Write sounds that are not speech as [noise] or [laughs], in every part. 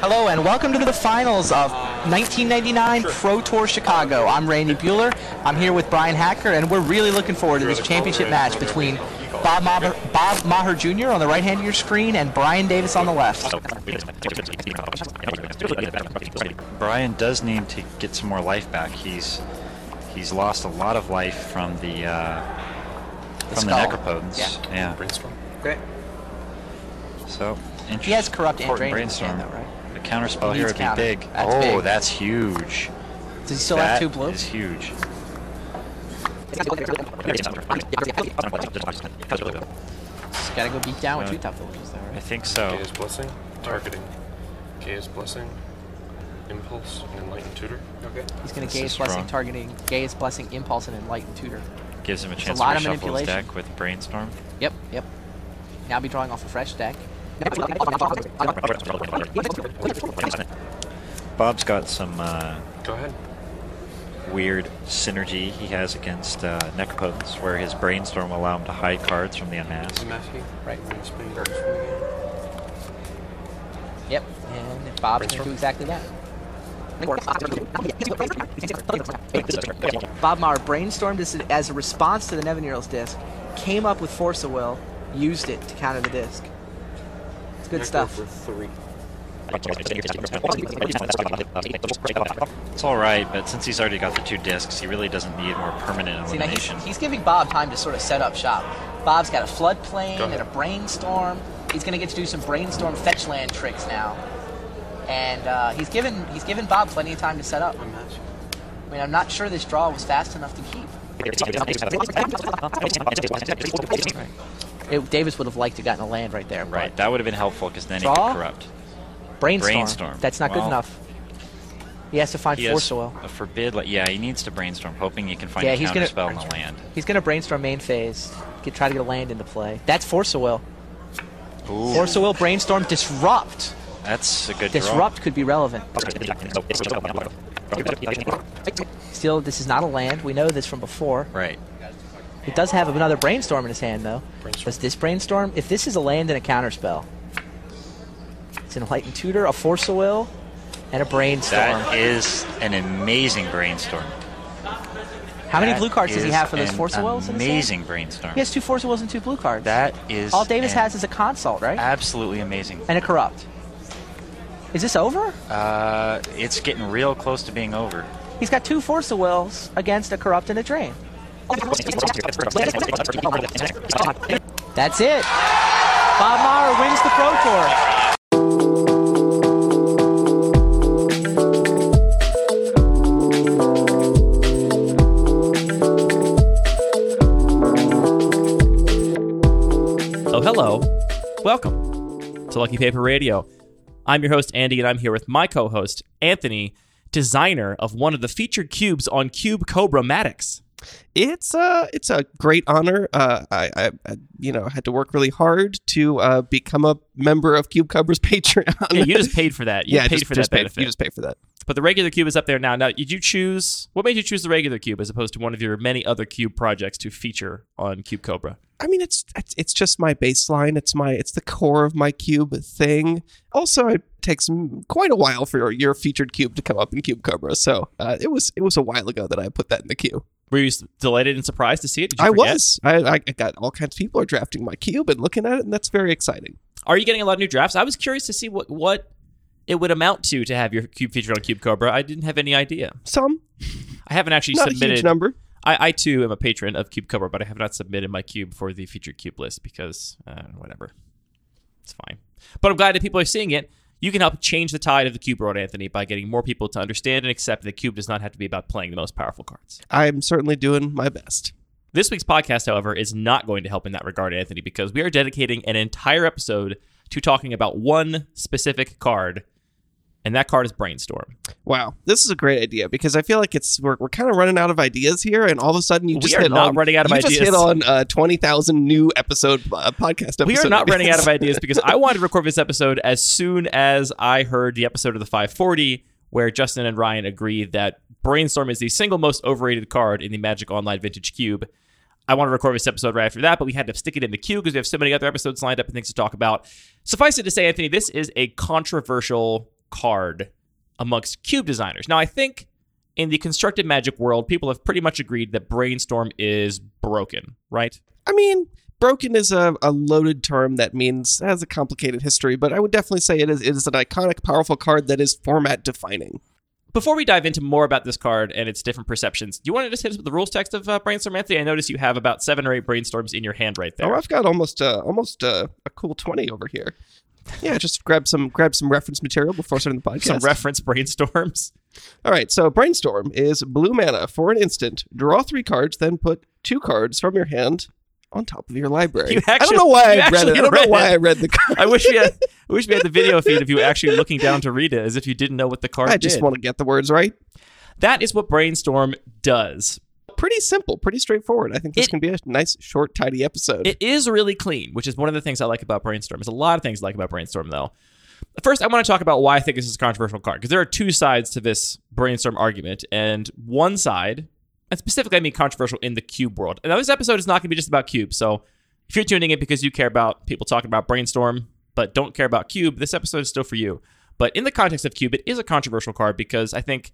Hello and welcome to the finals of 1999 Pro Tour Chicago. I'm Randy Buehler. I'm here with Brian Hacker, and we're really looking forward to this championship match between Bob Maher, Bob Maher Jr. on the right hand of your screen and Brian Davis on the left. Brian does need to get some more life back. He's he's lost a lot of life from the uh, from the skull. necropotence. Yeah. yeah. Brainstorm. Great. So He has corrupt and important drain in his brainstorm. hand, though, right? The counter spell He here needs would be big. That's oh, big. that's huge. Does he still that have two blue? is huge. Just gotta go beat down with Uh, two top villages, though, I think so. Gaia's Blessing, targeting. Gaia's Blessing, Impulse, and Enlightened Tutor. Okay. He's gonna This Gaia's Blessing, strong. targeting Gaia's Blessing, Impulse, and Enlightened Tutor. Gives him a chance a chance lot to of reshuffle his manipulation. deck with brainstorm. Yep, yep. Now be drawing off a fresh deck. Bob's got some uh, Go ahead. weird synergy he has against uh, Necropotence, where his brainstorm will allow him to hide cards from the unmasked. Unmasking. Right. Green Spade cards from the game. Yep, and Bob's gonna do exactly that. [laughs] Bob Maher brainstormed this as a response to the Nevinyr's disc, came up with Force of Will, used it to counter the disc. It's good stuff. For three. It's all right, but since he's already got the two discs, he really doesn't need more permanent See, now he's, he's giving Bob time to sort of set up shop. Bob's got a floodplain Go and a brainstorm. He's going to get to do some brainstorm fetch land tricks now, and uh, he's given he's given Bob plenty of time to set up. I mean, I'm not sure this draw was fast enough to keep. It, Davis would have liked to gotten a land right there. Right, that would have been helpful because then he could corrupt. Brainstorm. Brainstorm. That's not good enough. He has to find Force Will. a forbid. Like, yeah, he needs to brainstorm, hoping he can find Yeah, a he's counter gonna- spell in the land. He's going to brainstorm main phase. Get, try to get a land into play. That's Force. Ooh, Force Will, brainstorm, disrupt. that's a good Disrupt could be relevant. Still, this is not a land. We know this from before. Right. He does have another brainstorm in his hand, though. Brainstorm. Does this brainstorm? If this is a land and a counterspell, it's an enlightened tutor, a force of will, and a brainstorm. That is an amazing brainstorm. How many That blue cards does he have for those force of wills? Amazing brainstorm. He has two force of wills and two blue cards. That is All Davis has is a consult, right? absolutely amazing. and a corrupt. Is this over? Uh, it's getting real close to being over. He's got two force of wills against a corrupt and a drain. That's it. Bob Maher wins the Pro Tour. Oh, hello. Welcome to Lucky Paper Radio. I'm your host, Andy, and I'm here with my co host, Anthony, designer of one of the featured cubes on Cube Cobra Maddox. It's uh it's a great honor. Uh, I, I, I you know had to work really hard to uh, become a member of Cube Cobra's [laughs] Patreon. Yeah, you just paid for that. You yeah, paid just, for just that paid, benefit. You just pay for that. But the regular cube is up there now. Now, did you choose? What made you choose the regular cube as opposed to one of your many other cube projects to feature on Cube Cobra? I mean, it's, it's it's just my baseline. It's my it's the core of my cube thing. Also, it takes quite a while for your, your featured cube to come up in Cube Cobra. So uh, it was it was a while ago that I put that in the queue. Were you delighted and surprised to see it? Did you I forget? was. I, I got all kinds of people are drafting my cube and looking at it, and that's very exciting. Are you getting a lot of new drafts? I was curious to see what what it would amount to to have your cube featured on Cube Cobra. I didn't have any idea. Some, I haven't actually not a submitted. huge number. I, I too am a patron of Cube Cobra, but I have not submitted my cube for the featured cube list because uh, whatever, it's fine. But I'm glad that people are seeing it. You can help change the tide of the cube world, Anthony, by getting more people to understand and accept that cube does not have to be about playing the most powerful cards. I'm certainly doing my best. This week's podcast, however, is not going to help in that regard, Anthony, because we are dedicating an entire episode to talking about one specific card, and that card is Brainstorm. Wow, this is a great idea because I feel like it's we're, we're kind of running out of ideas here, and all of a sudden you just hit not on, running out of you ideas. just hit on uh, twenty thousand new episode uh, podcast. We are episode not running out of ideas. [laughs] ideas because I wanted to record this episode as soon as I heard the episode of the 540 where Justin and Ryan agreed that Brainstorm is the single most overrated card in the Magic Online Vintage Cube. I wanted to record this episode right after that, but we had to stick it in the queue because we have so many other episodes lined up and things to talk about. Suffice it to say, Anthony, this is a controversial card amongst cube designers. Now, I think in the constructed magic world, people have pretty much agreed that Brainstorm is broken, right? I mean, broken is a, a loaded term that means has a complicated history, but I would definitely say it is it is an iconic, powerful card that is format defining. Before we dive into more about this card and its different perceptions, do you want to just hit us with the rules text of uh, Brainstorm, Anthony? I notice you have about seven or eight brainstorms in your hand right there. Oh, I've got almost uh, almost uh, a cool twenty over here. Yeah, just grab some grab some reference material before starting the [laughs] podcast. Some reference brainstorms. [laughs] All right, so brainstorm is blue mana for an instant. Draw three cards, then put two cards from your hand on top of your library. [laughs] You I don't know why I read it. I don't know why it. I read the card. I wish we had. I wish we had the video feed of you actually looking down to read it, as if you didn't know what the card I just did. want to get the words right. That is what Brainstorm does. Pretty simple, pretty straightforward. I think this It- can be a nice, short, tidy episode. It is really clean, which is one of the things I like about Brainstorm. There's a lot of things I like about Brainstorm, though. First, I want to talk about why I think this is a controversial card because there are two sides to this Brainstorm argument, and one side, and specifically I mean controversial in the cube world. Now, this episode is not going to be just about cube, so if you're tuning in because you care about people talking about Brainstorm but don't care about cube, this episode is still for you. But in the context of cube, it is a controversial card because I think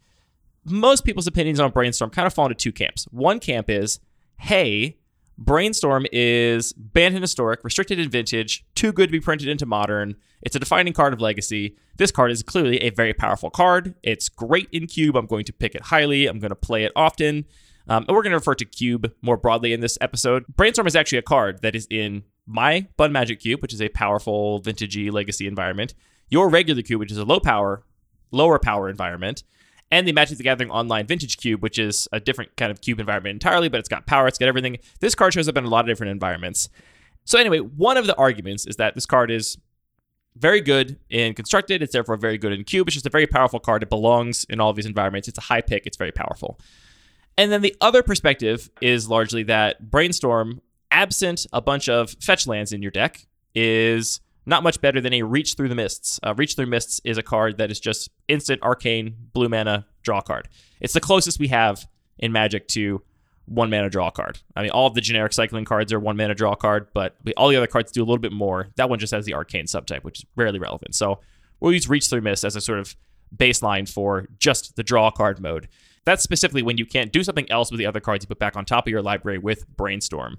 most people's opinions on Brainstorm kind of fall into two camps. One camp is, hey, Brainstorm is banned in historic, restricted in vintage, too good to be printed into modern. It's a defining card of legacy. This card is clearly a very powerful card. It's great in cube. I'm going to pick it highly. I'm going to play it often. Um, and we're going to refer to cube more broadly in this episode. Brainstorm is actually a card that is in my Bun Magic Cube, which is a powerful vintagey legacy environment. Your regular cube, which is a low power, lower power environment, and the Magic the Gathering Online Vintage Cube, which is a different kind of cube environment entirely, but it's got power, it's got everything. This card shows up in a lot of different environments. So, anyway, one of the arguments is that this card is very good in constructed, it's therefore very good in cube. It's just a very powerful card. It belongs in all of these environments. It's a high pick, it's very powerful. And then the other perspective is largely that Brainstorm, absent a bunch of fetch lands in your deck, is not much better than a Reach Through the Mists. Uh, Reach Through Mists is a card that is just instant arcane blue mana draw card. It's the closest we have in Magic to one mana draw card. I mean, all of the generic cycling cards are one mana draw card, but we, all the other cards do a little bit more. That one just has the arcane subtype, which is rarely relevant. So we'll use Reach Through Mists as a sort of baseline for just the draw card mode. That's specifically when you can't do something else with the other cards you put back on top of your library with Brainstorm.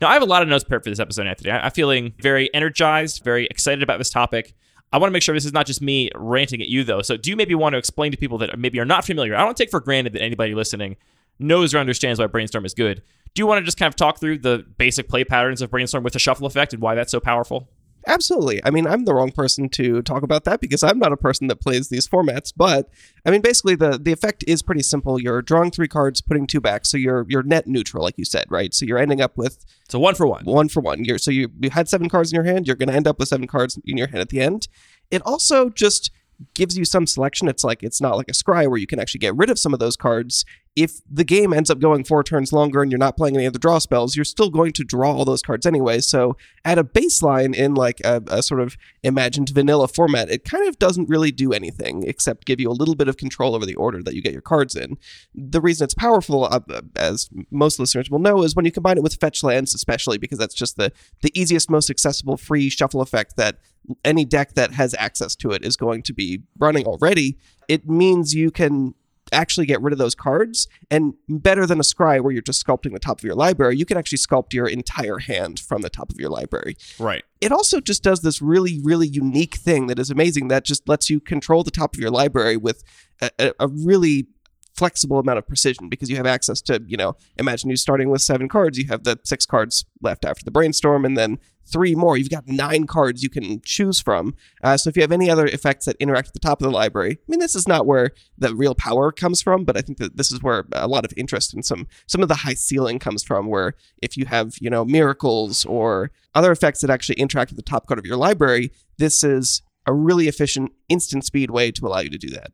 Now, I have a lot of notes prepared for this episode, Anthony. I'm feeling very energized, very excited about this topic. I want to make sure this is not just me ranting at you, though. So, do you maybe want to explain to people that maybe are not familiar? I don't take for granted that anybody listening knows or understands why Brainstorm is good. Do you want to just kind of talk through the basic play patterns of Brainstorm with the shuffle effect and why that's so powerful? Absolutely. I mean, I'm the wrong person to talk about that because I'm not a person that plays these formats. But I mean, basically, the the effect is pretty simple. You're drawing three cards, putting two back, so you're you're net neutral, like you said, right? So you're ending up with So, one for one. one for one. You're so you you had seven cards in your hand. You're going to end up with seven cards in your hand at the end. It also just gives you some selection. It's like it's not like a scry where you can actually get rid of some of those cards. If the game ends up going four turns longer and you're not playing any of the draw spells, you're still going to draw all those cards anyway. So at a baseline in like a, a sort of imagined vanilla format, it kind of doesn't really do anything except give you a little bit of control over the order that you get your cards in. The reason it's powerful, uh, as most listeners will know, is when you combine it with fetch lands, especially because that's just the the easiest, most accessible free shuffle effect that any deck that has access to it is going to be running already. It means you can actually get rid of those cards and better than a scry where you're just sculpting the top of your library you can actually sculpt your entire hand from the top of your library Right. it also just does this really really unique thing that is amazing that just lets you control the top of your library with a, a, really flexible amount of precision because you have access to you know imagine you starting with seven cards you have the six cards left after the brainstorm and then three more you've got nine cards you can choose from uh, so if you have any other effects that interact at the top of the library i mean this is not where the real power comes from but i think that this is where a lot of interest in some some of the high ceiling comes from where if you have you know miracles or other effects that actually interact with the top card of your library this is a really efficient instant speed way to allow you to do that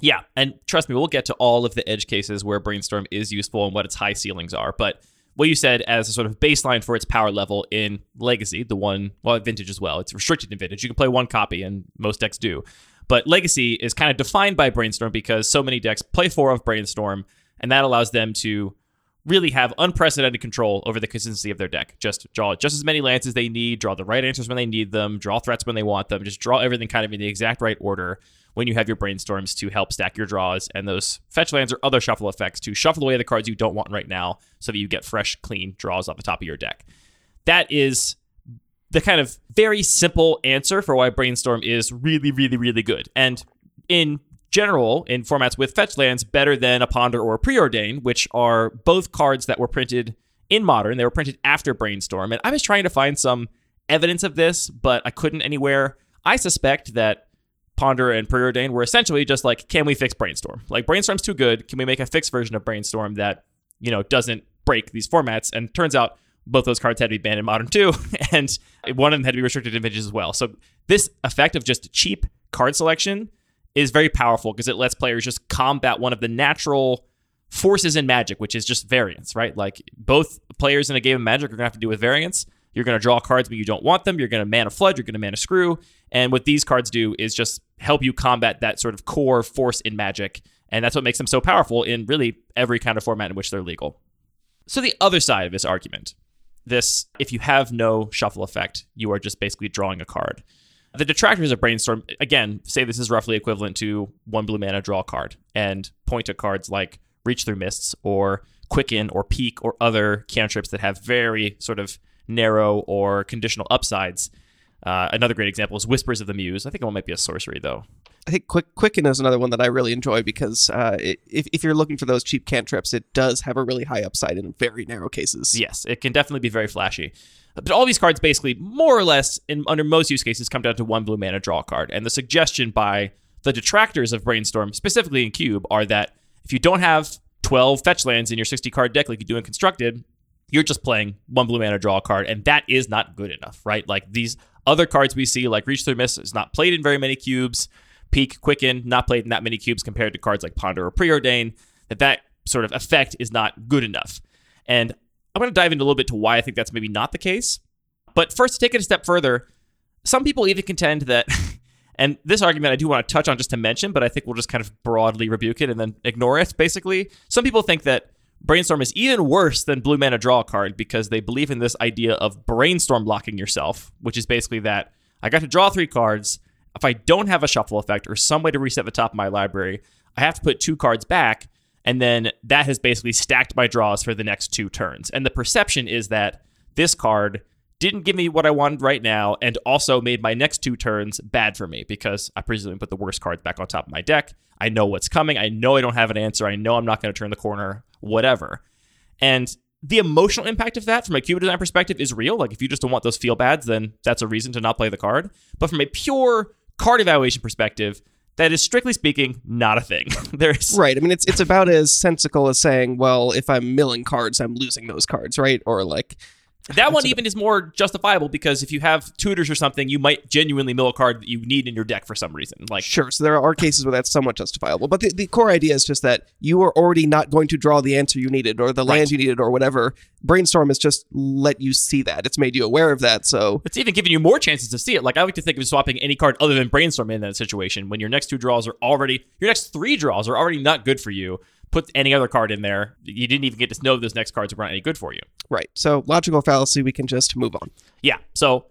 Yeah, and trust me, we'll get to all of the edge cases where Brainstorm is useful and what its high ceilings are. But what you said as a sort of baseline for its power level in Legacy, the one, well, Vintage as well, it's restricted in Vintage. You can play one copy, and most decks do. But Legacy is kind of defined by Brainstorm because so many decks play four of Brainstorm, and that allows them to really have unprecedented control over the consistency of their deck. Just draw just as many lands as they need, draw the right answers when they need them, draw threats when they want them, just draw everything kind of in the exact right order when you have your brainstorms to help stack your draws and those fetch lands or other shuffle effects to shuffle away the cards you don't want right now so that you get fresh, clean draws off the top of your deck. That is the kind of very simple answer for why Brainstorm is really, really, really good. And in general, in formats with fetch lands, better than a Ponder or a Preordain, which are both cards that were printed in Modern. They were printed after Brainstorm. And I was trying to find some evidence of this, but I couldn't anywhere. I suspect that Ponder and Preordain were essentially just like, can we fix Brainstorm? Like, Brainstorm's too good. Can we make a fixed version of Brainstorm that, you know, doesn't break these formats? And turns out both those cards had to be banned in Modern too, [laughs] and one of them had to be restricted in Vintage as well. So this effect of just cheap card selection is very powerful because it lets players just combat one of the natural forces in Magic, which is just variance, right? Like both players in a game of Magic are going to have to do with variance. You're going to draw cards when you don't want them. You're going to mana flood. You're going to mana screw. And what these cards do is just help you combat that sort of core force in Magic. And that's what makes them so powerful in really every kind of format in which they're legal. So the other side of this argument, this if you have no shuffle effect, you are just basically drawing a card. The detractors of Brainstorm, again, say this is roughly equivalent to one blue mana draw card and point to cards like Reach Through Mists or Quicken or Peek or other cantrips that have very sort of narrow or conditional upsides. Uh, another great example is Whispers of the Muse. I think it might be a sorcery, though. I think Quick Quicken is another one that I really enjoy because uh, it, if, if you're looking for those cheap cantrips, it does have a really high upside in very narrow cases. Yes, it can definitely be very flashy. But all these cards basically, more or less, in under most use cases, come down to one blue mana draw card. And the suggestion by the detractors of Brainstorm, specifically in Cube, are that if you don't have 12 fetch lands in your 60 card deck like you do in Constructed, you're just playing one blue mana draw card, and that is not good enough, right? Like these other cards we see, like Reach Through Mist, is not played in very many cubes. Peek, Quicken, not played in that many cubes compared to cards like Ponder or Preordain. That that sort of effect is not good enough. And I'm going to dive into a little bit to why I think that's maybe not the case. But first, to take it a step further, some people even contend that, [laughs] and this argument I do want to touch on just to mention, but I think we'll just kind of broadly rebuke it and then ignore it, basically. Some people think that Brainstorm is even worse than Blue Mana Draw a card because they believe in this idea of brainstorm blocking yourself, which is basically that I got to draw three cards. If I don't have a shuffle effect or some way to reset the top of my library, I have to put two cards back and then that has basically stacked my draws for the next two turns. And the perception is that this card didn't give me what I wanted right now, and also made my next two turns bad for me because I presumably put the worst cards back on top of my deck. I know what's coming. I know I don't have an answer. I know I'm not going to turn the corner, whatever. And the emotional impact of that from a cube design perspective is real. Like if you just don't want those feel bads, then that's a reason to not play the card. But from a pure card evaluation perspective, that is strictly speaking not a thing. [laughs] There's Right. I mean, it's it's about as sensical as saying, well, if I'm milling cards, I'm losing those cards, right? Or like, that one even is more justifiable because if you have tutors or something, you might genuinely mill a card that you need in your deck for some reason. Like sure. So there are cases where that's somewhat justifiable, but the, the core idea is just that you are already not going to draw the answer you needed or the land you needed or whatever. Brainstorm has just let you see that. It's made you aware of that. So It's even giving you more chances to see it. Like I like to think of swapping any card other than brainstorm in that situation when your next two draws are already your next three draws are already not good for you. Put any other card in there. You didn't even get to know those next cards weren't any good for you. right. So logical fallacy. We can just move on. Yeah. So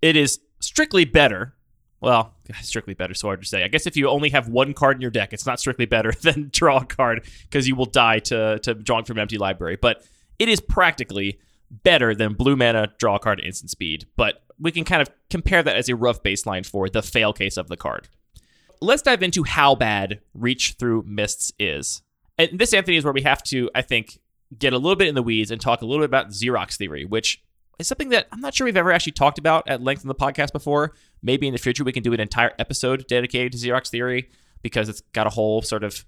it is strictly better. Well, [laughs] strictly better, so hard to say. I guess if you only have one card in your deck, it's not strictly better [laughs] than draw a card because you will die to, to drawing from an empty library. But it is practically better than blue mana, draw a card, instant speed. But we can kind of compare that as a rough baseline for the fail case of the card. Let's dive into how bad Reach Through Mists is. And this, Anthony, is where we have to, I think, get a little bit in the weeds and talk a little bit about Xerox theory, which is something that I'm not sure we've ever actually talked about at length in the podcast before. Maybe in the future we can do an entire episode dedicated to Xerox theory because it's got a whole sort of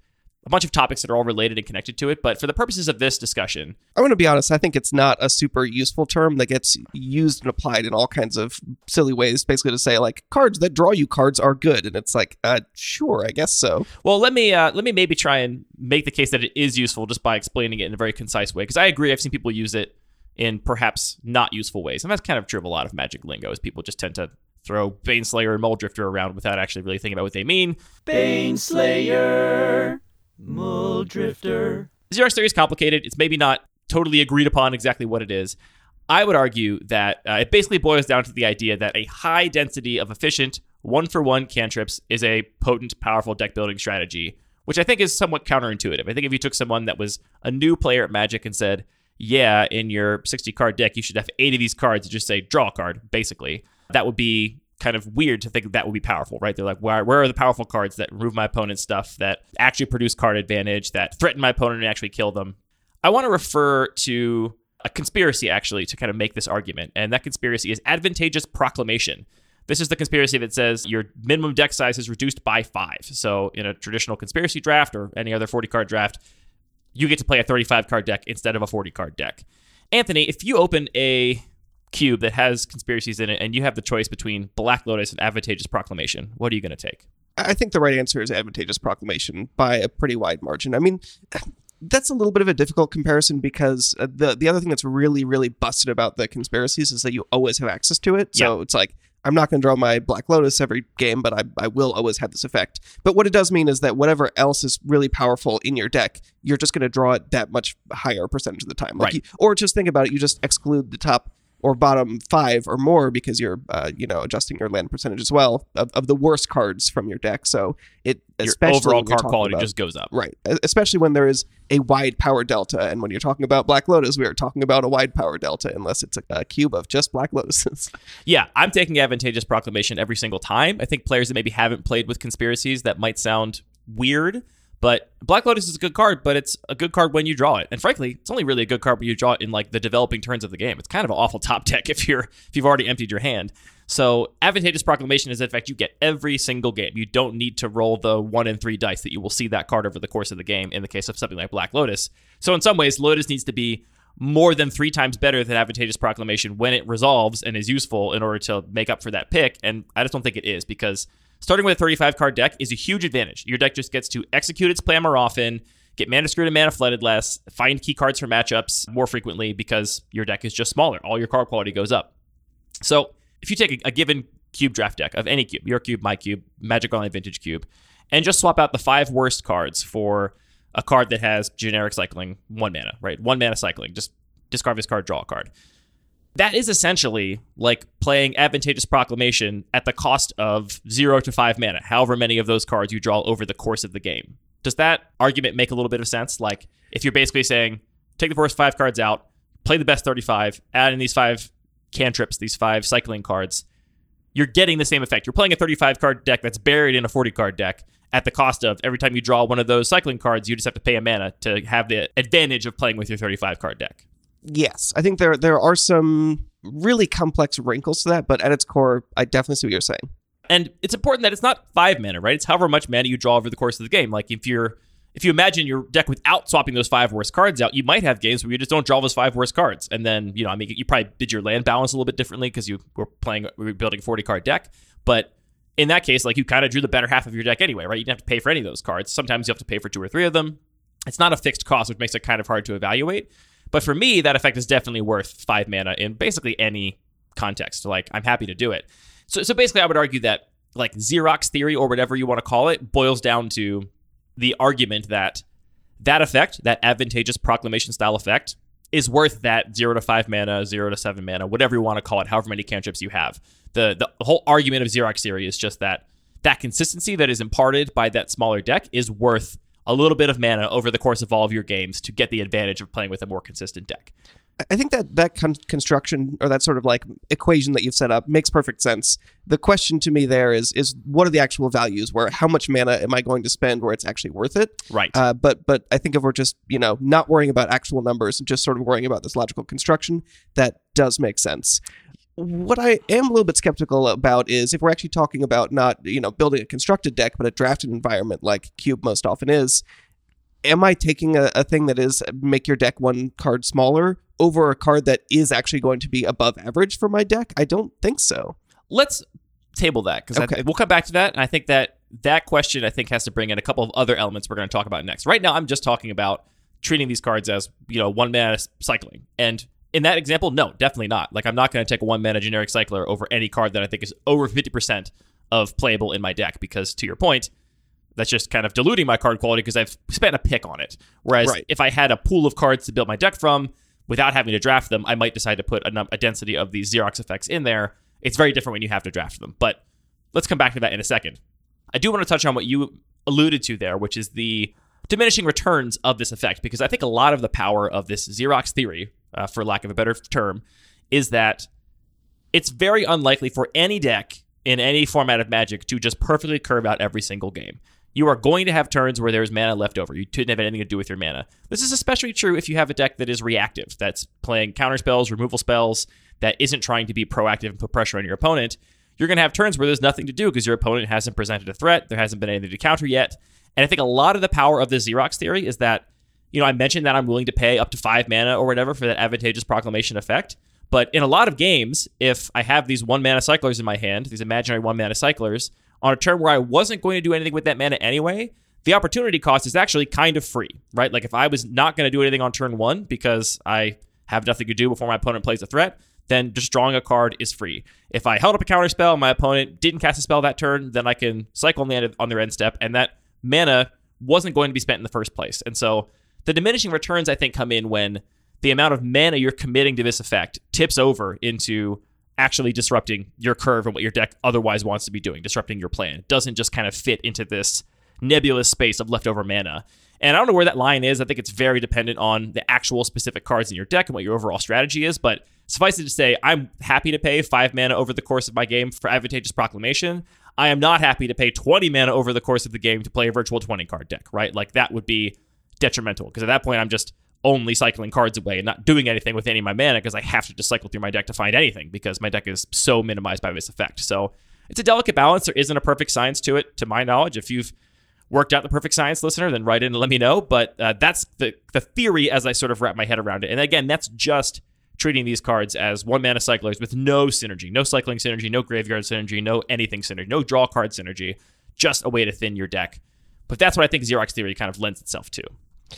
a bunch of topics that are all related and connected to it. But for the purposes of this discussion, I want to be honest. I think it's not a super useful term that gets used and applied in all kinds of silly ways. Basically, to say like cards that draw you cards are good, and it's like, uh, sure, I guess so. well, let me uh, let me maybe try and make the case that it is useful just by explaining it in a very concise way. Because I agree, I've seen people use it in perhaps not useful ways, and that's kind of true of a lot of Magic lingo. Is people just tend to throw Baneslayer and Muldrifter around without actually really thinking about what they mean. Baneslayer, Muldrifter. Xerox theory is complicated. It's maybe not totally agreed upon exactly what it is. I would argue that uh, it basically boils down to the idea that a high density of efficient one for one cantrips is a potent, powerful deck building strategy, which I think is somewhat counterintuitive. I think if you took someone that was a new player at Magic and said, yeah, in your 60 card deck, you should have eight of these cards just say draw a card, basically, that would be kind of weird to think that would be powerful, right? They're like, where, where are the powerful cards that remove my opponent's stuff, that actually produce card advantage, that threaten my opponent and actually kill them? I want to refer to a conspiracy, actually, to kind of make this argument. And that conspiracy is advantageous proclamation. This is the conspiracy that says your minimum deck size is reduced by five. So in a traditional conspiracy draft or any other 40 card draft, you get to play a 35 card deck instead of a 40 card deck. Anthony, if you open a cube that has conspiracies in it and you have the choice between Black Lotus and Advantageous Proclamation, what are you going to take? I think the right answer is advantageous proclamation by a pretty wide margin. I mean, that's a little bit of a difficult comparison because uh, the the other thing that's really really busted about the conspiracies is that you always have access to it. So Yeah. it's like I'm not going to draw my Black Lotus every game, but I, I will always have this effect. But what it does mean is that whatever else is really powerful in your deck, you're just going to draw it that much higher percentage of the time. Like Right. you- or just think about it, you just exclude the top or bottom five or more because you're uh, you know adjusting your land percentage as well of, of the worst cards from your deck. So it Your overall card quality about- just goes up. Right. Especially when there is a wide power delta. And when you're talking about Black Lotus, we are talking about a wide power delta, unless it's a, a cube of just Black Lotuses. [laughs] Yeah, I'm taking Advantageous Proclamation every single time. I think players that maybe haven't played with conspiracies that might sound weird, but Black Lotus is a good card, but it's a good card when you draw it. And frankly, it's only really a good card when you draw it in like the developing turns of the game. It's kind of an awful top deck [laughs] if you're if you've already emptied your hand. So Advantageous Proclamation is in fact you get every single game. You don't need to roll the one in three dice that you will see that card over the course of the game in the case of something like Black Lotus. So in some ways, Lotus needs to be more than three times better than Advantageous Proclamation when it resolves and is useful in order to make up for that pick. And I just don't think it is because starting with a 35 card deck is a huge advantage. Your deck just gets to execute its plan more often, get mana screwed and mana flooded less, find key cards for matchups more frequently because your deck is just smaller. All your card quality goes up. So if you take a, a given cube draft deck of any cube, your cube, my cube, Magic Online Vintage Cube, and just swap out the five worst cards for a card that has generic cycling, one mana, right? One mana cycling. Just discard this card, draw a card. That is essentially like playing Advantageous Proclamation at the cost of zero to five mana, however many of those cards you draw over the course of the game. Does that argument make a little bit of sense? Like, if you're basically saying, take the first five cards out, play the best 35, add in these five cantrips, these five cycling cards, you're getting the same effect. You're playing a 35 card deck that's buried in a 40 card deck at the cost of every time you draw one of those cycling cards, you just have to pay a mana to have the advantage of playing with your 35 card deck. Yes, I think there there are some really complex wrinkles to that, but at its core, I definitely see what you're saying. And it's important that it's not five mana, right? It's however much mana you draw over the course of the game. Like if you're if you imagine your deck without swapping those five worst cards out, you might have games where you just don't draw those five worst cards. And then, you know, I mean, you probably did your land balance a little bit differently because you were playing, we were building a 40 card deck. But in that case, like you kind of drew the better half of your deck anyway, right? You didn't have to pay for any of those cards. Sometimes you have to pay for two or three of them. It's not a fixed cost, which makes it kind of hard to evaluate. But for me, that effect is definitely worth five mana in basically any context. Like I'm happy to do it. So, so basically, I would argue that like Xerox theory or whatever you want to call it boils down to the argument that that effect, that advantageous proclamation style effect, is worth that zero to five mana, zero to seven mana, whatever you want to call it, however many cantrips you have. The the whole argument of Xerox theory is just that that consistency that is imparted by that smaller deck is worth a little bit of mana over the course of all of your games to get the advantage of playing with a more consistent deck. I think that that con- construction or that sort of like equation that you've set up makes perfect sense. The question to me there is is what are the actual values? Where how much mana am I going to spend where it's actually worth it? Right. Uh, but but I think if we're just you know not worrying about actual numbers and just sort of worrying about this logical construction, that does make sense. What I am a little bit skeptical about is if we're actually talking about not you know building a constructed deck, but a drafted environment like Cube most often is. Am I taking a, a thing that is uh, make your deck one card smaller over a card that is actually going to be above average for my deck? I don't think so. let's table that because Okay. we'll come back to that. And I think that that question I think has to bring in a couple of other elements we're going to talk about next. Right now, I'm just talking about treating these cards as you know one mana cycling, and in that example, no, definitely not. Like I'm not going to take a one mana generic cycler over any card that I think is over 50 percent of playable in my deck because to your point. That's just kind of diluting my card quality because I've spent a pick on it. Whereas Right. if I had a pool of cards to build my deck from without having to draft them, I might decide to put a, num- a density of these Xerox effects in there. It's very different when you have to draft them. But let's come back to that in a second. I do want to touch on what you alluded to there, which is the diminishing returns of this effect, because I think a lot of the power of this Xerox theory, uh, for lack of a better term, is that it's very unlikely for any deck in any format of Magic to just perfectly curve out every single game. You are going to have turns where there's mana left over. You didn't have anything to do with your mana. This is especially true if you have a deck that is reactive, that's playing counter spells, removal spells, that isn't trying to be proactive and put pressure on your opponent. You're going to have turns where there's nothing to do because your opponent hasn't presented a threat. There hasn't been anything to counter yet. And I think a lot of the power of the Xerox theory is that, you know, I mentioned that I'm willing to pay up to five mana or whatever for that advantageous proclamation effect. But in a lot of games, if I have these one mana cyclers in my hand, these imaginary one mana cyclers, on a turn where I wasn't going to do anything with that mana anyway, the opportunity cost is actually kind of free, right? Like if I was not going to do anything on turn one because I have nothing to do before my opponent plays a threat, then just drawing a card is free. If I held up a counter spell, and my opponent didn't cast a spell that turn, then I can cycle on the end on their end step, and that mana wasn't going to be spent in the first place. And so the diminishing returns I think come in when the amount of mana you're committing to this effect tips over into actually disrupting your curve and what your deck otherwise wants to be doing, disrupting your plan. It doesn't just kind of fit into this nebulous space of leftover mana. And I don't know where that line is. I think it's very dependent on the actual specific cards in your deck and what your overall strategy is. But suffice it to say, I'm happy to pay five mana over the course of my game for Advantageous Proclamation. I am not happy to pay 20 mana over the course of the game to play a virtual 20 card deck, right? Like that would be detrimental because at that point I'm just only cycling cards away and not doing anything with any of my mana because I have to just cycle through my deck to find anything because my deck is so minimized by this effect. So it's a delicate balance. There isn't a perfect science to it, to my knowledge. If you've worked out the perfect science, listener, then write in and let me know. But uh, that's the the theory as I sort of wrap my head around it. And again, that's just treating these cards as one mana cyclers with no synergy, no cycling synergy, no graveyard synergy, no anything synergy, no draw card synergy, just a way to thin your deck. But that's what I think Xerox theory kind of lends itself to.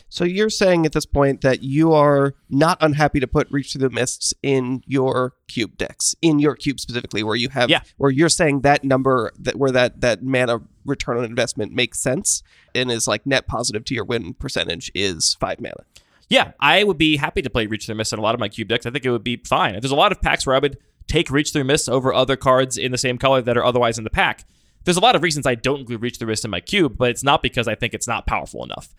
So you're saying at this point that you are not unhappy to put Reach Through the Mists in your cube decks, in your cube specifically, where you have, Yeah. where you're saying that number that where that that mana return on investment makes sense and is like net positive to your win percentage is five mana. Yeah, I would be happy to play Reach Through the Mists in a lot of my cube decks. I think it would be fine. There's a lot of packs where I would take Reach Through Mists over other cards in the same color that are otherwise in the pack. There's a lot of reasons I don't include Reach Through Mists in my cube, but it's not because I think it's not powerful enough.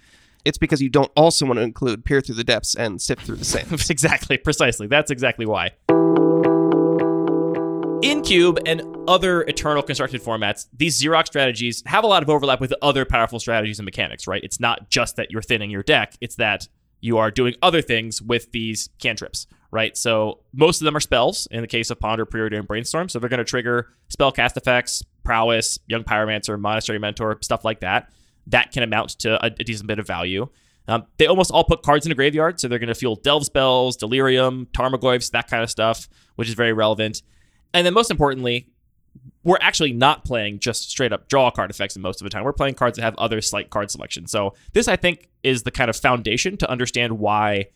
It's because you don't also want to include Peer Through the Depths and Sift Through the [laughs] Sand. exactly, precisely. That's exactly why. In Cube and other Eternal constructed formats, these Xerox strategies have a lot of overlap with other powerful strategies and mechanics, right? It's not just that you're thinning your deck, it's that you are doing other things with these cantrips, right? So most of them are spells in the case of Ponder, Preordain, and Brainstorm. So they're going to trigger spell cast effects, Prowess, Young Pyromancer, Monastery Mentor, stuff like that. That can amount to a, a decent bit of value. Um, they almost all put cards in a graveyard, so they're going to fuel Delve spells, Delirium, Tarmogoyfs, that kind of stuff, which is very relevant. And then most importantly, we're actually not playing just straight up draw card effects most of the time. We're playing cards that have other slight card selection. So this, I think, is the kind of foundation to understand why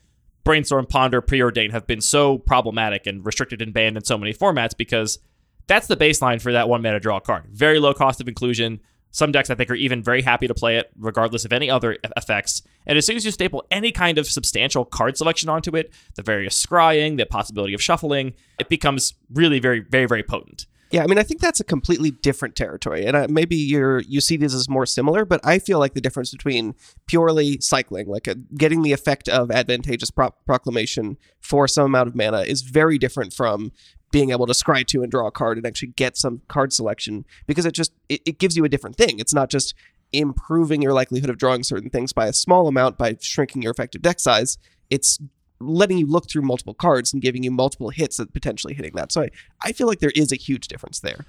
Brainstorm, Ponder, Preordain have been so problematic and restricted and banned in so many formats because that's the baseline for that one mana draw card. Very low cost of inclusion. Some decks I think are even very happy to play it, regardless of any other effects. And as soon as you staple any kind of substantial card selection onto it, the various scrying, the possibility of shuffling, it becomes really very, very, very potent. Yeah, I mean, I think that's a completely different territory, and uh, maybe you're you see these as more similar. But I feel like the difference between purely cycling, like a, getting the effect of advantageous pro- proclamation for some amount of mana, is very different from being able to scry to and draw a card and actually get some card selection because it just it, it gives you a different thing. It's not just improving your likelihood of drawing certain things by a small amount by shrinking your effective deck size. It's letting you look through multiple cards and giving you multiple hits at potentially hitting that. So I, I feel like there is a huge difference there.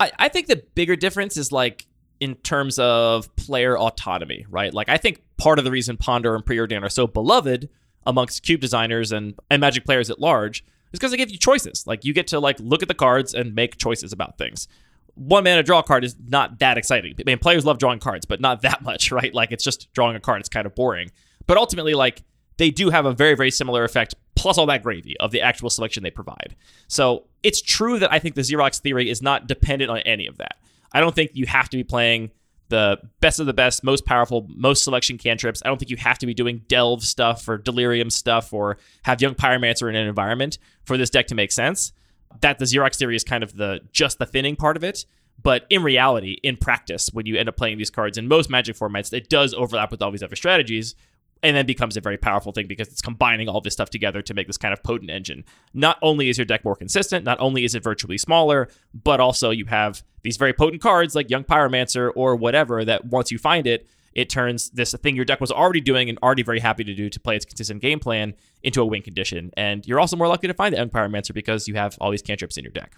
I, I think the bigger difference is like in terms of player autonomy, right? Like I think part of the reason Ponder and Preordain are so beloved amongst cube designers and, and magic players at large because they give you choices. Like you get to like look at the cards and make choices about things. One mana draw card is not that exciting. I mean, players love drawing cards, but not [laughs] that much, right? Like it's just drawing a card. It's kind of boring. But ultimately, like they do have a very, very similar effect, plus all that gravy of the actual selection they provide. So it's true that I think the Xerox theory is not dependent on any of that. I don't think you have to be playing the best of the best, most powerful, most selection cantrips. I don't think you have to be doing delve stuff or delirium stuff or have young pyromancer in an environment for this deck to make sense. That the Xerox theory is kind of the just the thinning part of it. But in reality, in practice, when you end up playing these cards in most Magic formats, it does overlap with all these other strategies, and then becomes a very powerful thing because it's combining all this stuff together to make this kind of potent engine. Not only is your deck more consistent, not only is it virtually smaller, but also you have these very potent cards like Young Pyromancer or whatever that once you find it, it turns this thing your deck was already doing and already very happy to do to play its consistent game plan into a win condition. And you're also more likely to find the Young Pyromancer because you have all these cantrips in your deck.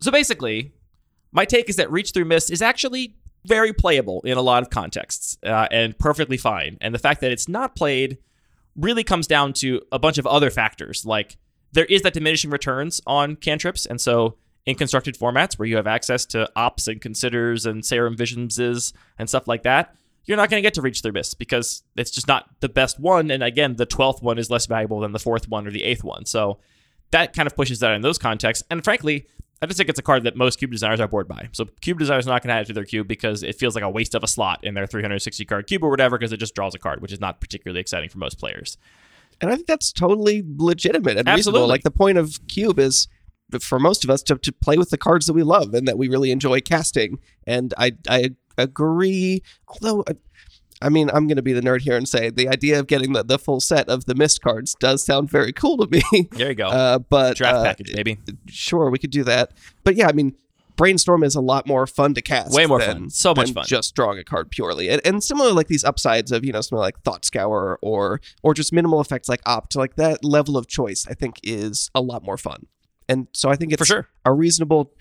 So basically, my take is that Reach Through Mist is actually very playable in a lot of contexts uh, and perfectly fine. And the fact that it's not played really comes down to a bunch of other factors. Like there is that diminishing returns on cantrips, and so in constructed formats where you have access to opts and considers and serum visions and stuff like that, you're not going to get to reach through mist because it's just not the best one. And again, the twelfth one is less valuable than the fourth one or the eighth one. So that kind of pushes that in those contexts. And frankly, I just think it's a card that most cube designers are bored by. So cube designers are not going to add it to their cube because it feels like a waste of a slot in their 360 card cube or whatever because it just draws a card, which is not particularly exciting for most players. And I think that's totally legitimate and Absolutely. reasonable. Like the point of cube is for most of us to, to play with the cards that we love and that we really enjoy casting. And I I agree. Although uh, I mean, I'm going to be the nerd here and say the idea of getting the, the full set of the mist cards does sound very cool to me. [laughs] There you go. Uh, but Draft uh, package, maybe. Sure, we could do that. But yeah, I mean, brainstorm is a lot more fun to cast. Way more than- fun. So much than fun. Just drawing a card purely, and, and similar like these upsides of you know something like thought scour or or just minimal effects like opt. Like that level of choice, I think is a lot more fun. And so I think it's For sure. a reasonable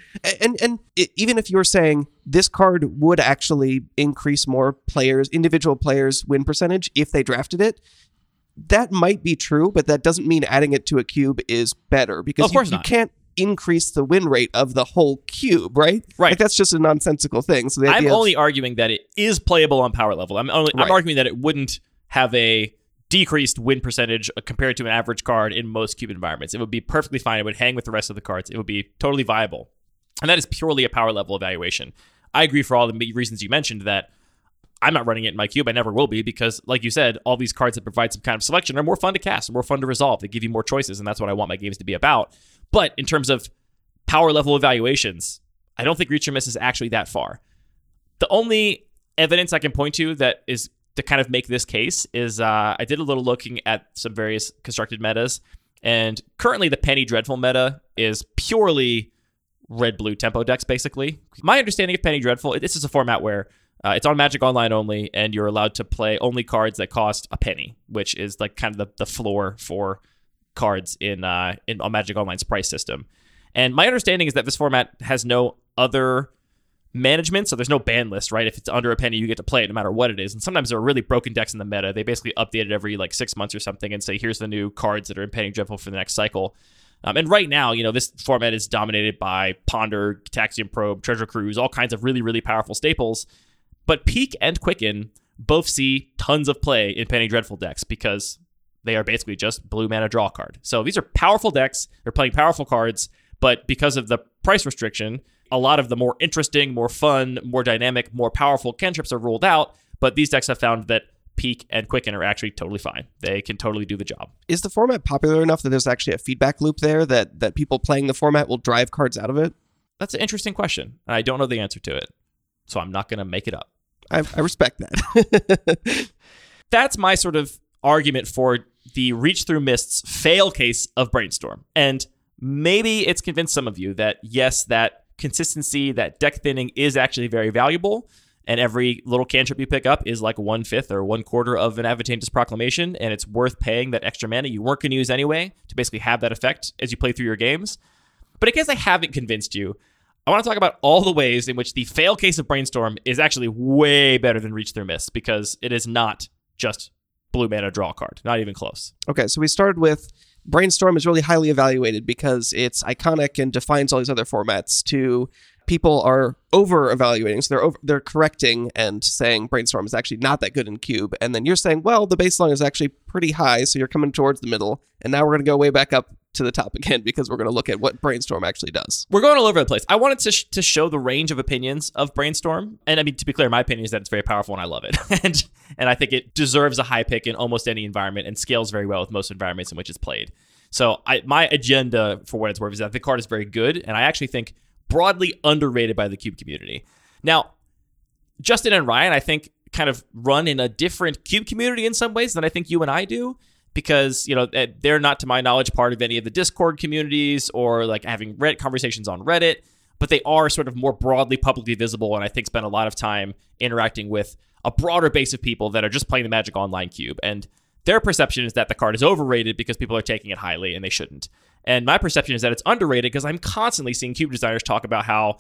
and and it, even if you're saying this card would actually increase more players individual players win percentage if they drafted it that might be true but that doesn't mean adding it to a cube is better because Of course you, you can't increase the win rate of the whole cube right Right. like that's just a nonsensical thing so I'm idea of- only arguing that it is playable on power level. I'm only I'm arguing that it wouldn't have a decreased win percentage compared to an average card in most cube environments. It would be perfectly fine. It would hang with the rest of the cards. It would be totally viable. And that is purely a power level evaluation. I agree for all the reasons you mentioned that I'm not running it in my cube. I never will be because, like you said, all these cards that provide some kind of selection are more fun to cast, more fun to resolve. They give you more choices, and that's what I want my games to be about. But in terms of power level evaluations, I don't think Reach or Miss is actually that far. The only evidence I can point to that is to kind of make this case is uh, I did a little looking at some various constructed metas, and currently the Penny Dreadful meta is purely red blue tempo decks, basically. My understanding of Penny Dreadful, this is a format where uh, it's on Magic Online only, and you're allowed to play only cards that cost a penny, which is like kind of the, the floor for cards in uh, in on Magic Online's price system. And my understanding is that this format has no other management, so there's no ban list, right? If it's under a penny, you get to play it no matter what it is. And sometimes there are really broken decks in the meta. They basically update it every like six months or something and say, here's the new cards that are in Penny Dreadful for the next cycle. Um, and right now, you know, this format is dominated by Ponder, Gitaxian Probe, Treasure Cruise, all kinds of really, really powerful staples. But Peek and Quicken both see tons of play in Penny Dreadful decks because they are basically just blue mana draw card. So these are powerful decks. They're playing powerful cards, but because of the price restriction, a lot of the more interesting, more fun, more dynamic, more powerful cantrips are ruled out. But these decks have found that Peek and Quicken are actually totally fine. They can totally do the job. is the format popular enough that there's actually a feedback loop there that that people playing the format will drive cards out of it That's an interesting question. and I don't know the answer to it. So I'm not going to make it up. I, I respect that [laughs] that's my sort of argument for the reach through mists fail case of brainstorm and maybe it's convinced some of you that yes that consistency that deck thinning is actually very valuable. And every little cantrip you pick up is like one fifth or one quarter of an advantageous proclamation. And it's worth paying that extra mana you weren't going to use anyway to basically have that effect as you play through your games. But in case i haven't convinced you. I want to talk about all the ways in which the fail case of Brainstorm is actually way better than Reach Through Mist because it is not just blue mana draw card, not even close. Okay, so we started with Brainstorm is really highly evaluated because it's iconic and defines all these other formats to people are over evaluating. So they're over, they're correcting and saying brainstorm is actually not that good in cube. And then you're saying, well, the baseline is actually pretty high, so you're coming towards the middle. And now we're going to go way back up to the top [laughs] again because we're going to look at what brainstorm actually does. We're going all over the place. I wanted to, sh- to show the range of opinions of Brainstorm. And I mean, to be clear, my opinion is that it's very powerful and I love it. [laughs] and, and I think it deserves a high pick in almost any environment and scales very well with most environments in which it's played. So I, my agenda, for what it's worth, is that the card is very good. And I actually think broadly underrated by the Cube community. Now, Justin and Ryan, I think, kind of run in a different Cube community in some ways than I think you and I do because you know eh, they're not to my knowledge part of any of the discord communities or like having read conversations on reddit but they are sort of more broadly publicly visible and i think spend a lot of time interacting with a broader base of people that are just playing the magic online cube and their perception is that the card is overrated because people are taking it highly and they shouldn't and my perception is that it's underrated because i'm constantly seeing cube designers talk about how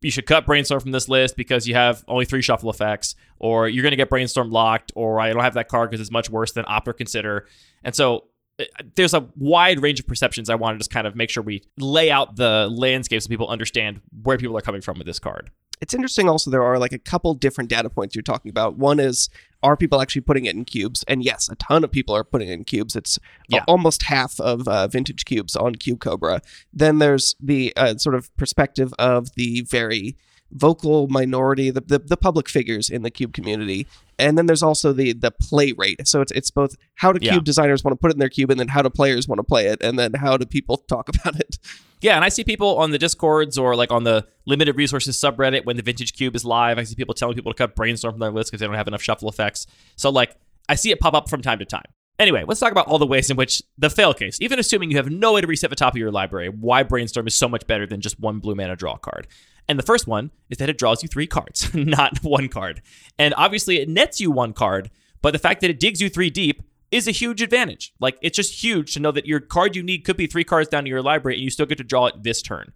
you should cut brainstorm from this list because you have only three shuffle effects, or you're going to get brainstorm locked, or I don't have that card because it's much worse than opt or consider. And so uh, there's a wide range of perceptions. I want to just kind of make sure we lay out the landscape so people understand where people are coming from with this card. It's interesting also there are like a couple different data points you're talking about. One is are people actually putting it in cubes? And yes, a ton of people are putting it in cubes. It's Yeah. almost half of uh, vintage cubes on Cube Cobra. Then there's the uh, sort of perspective of the very vocal minority, the, the the public figures in the cube community. And then there's also the the play rate. So it's it's both how do cube Yeah. designers want to put it in their cube, and then how do players want to play it, and then how do people [laughs] talk about it. Yeah, and I see people on the discords or like on the limited resources subreddit when the vintage cube is live. I see people telling people to cut brainstorm from their list because they don't have enough shuffle effects. So like I see it pop up from time to time. Anyway, let's talk about all the ways in which the fail case, even assuming you have no way to reset the top of your library, why brainstorm is so much better than just one blue mana draw card. And the first one is that it draws you three cards, [laughs] not one card. And obviously it nets you one card, but the fact that it digs you three deep is a huge advantage. Like it's just huge to know that your card you need could be three cards down to your library and you still get to draw it this turn.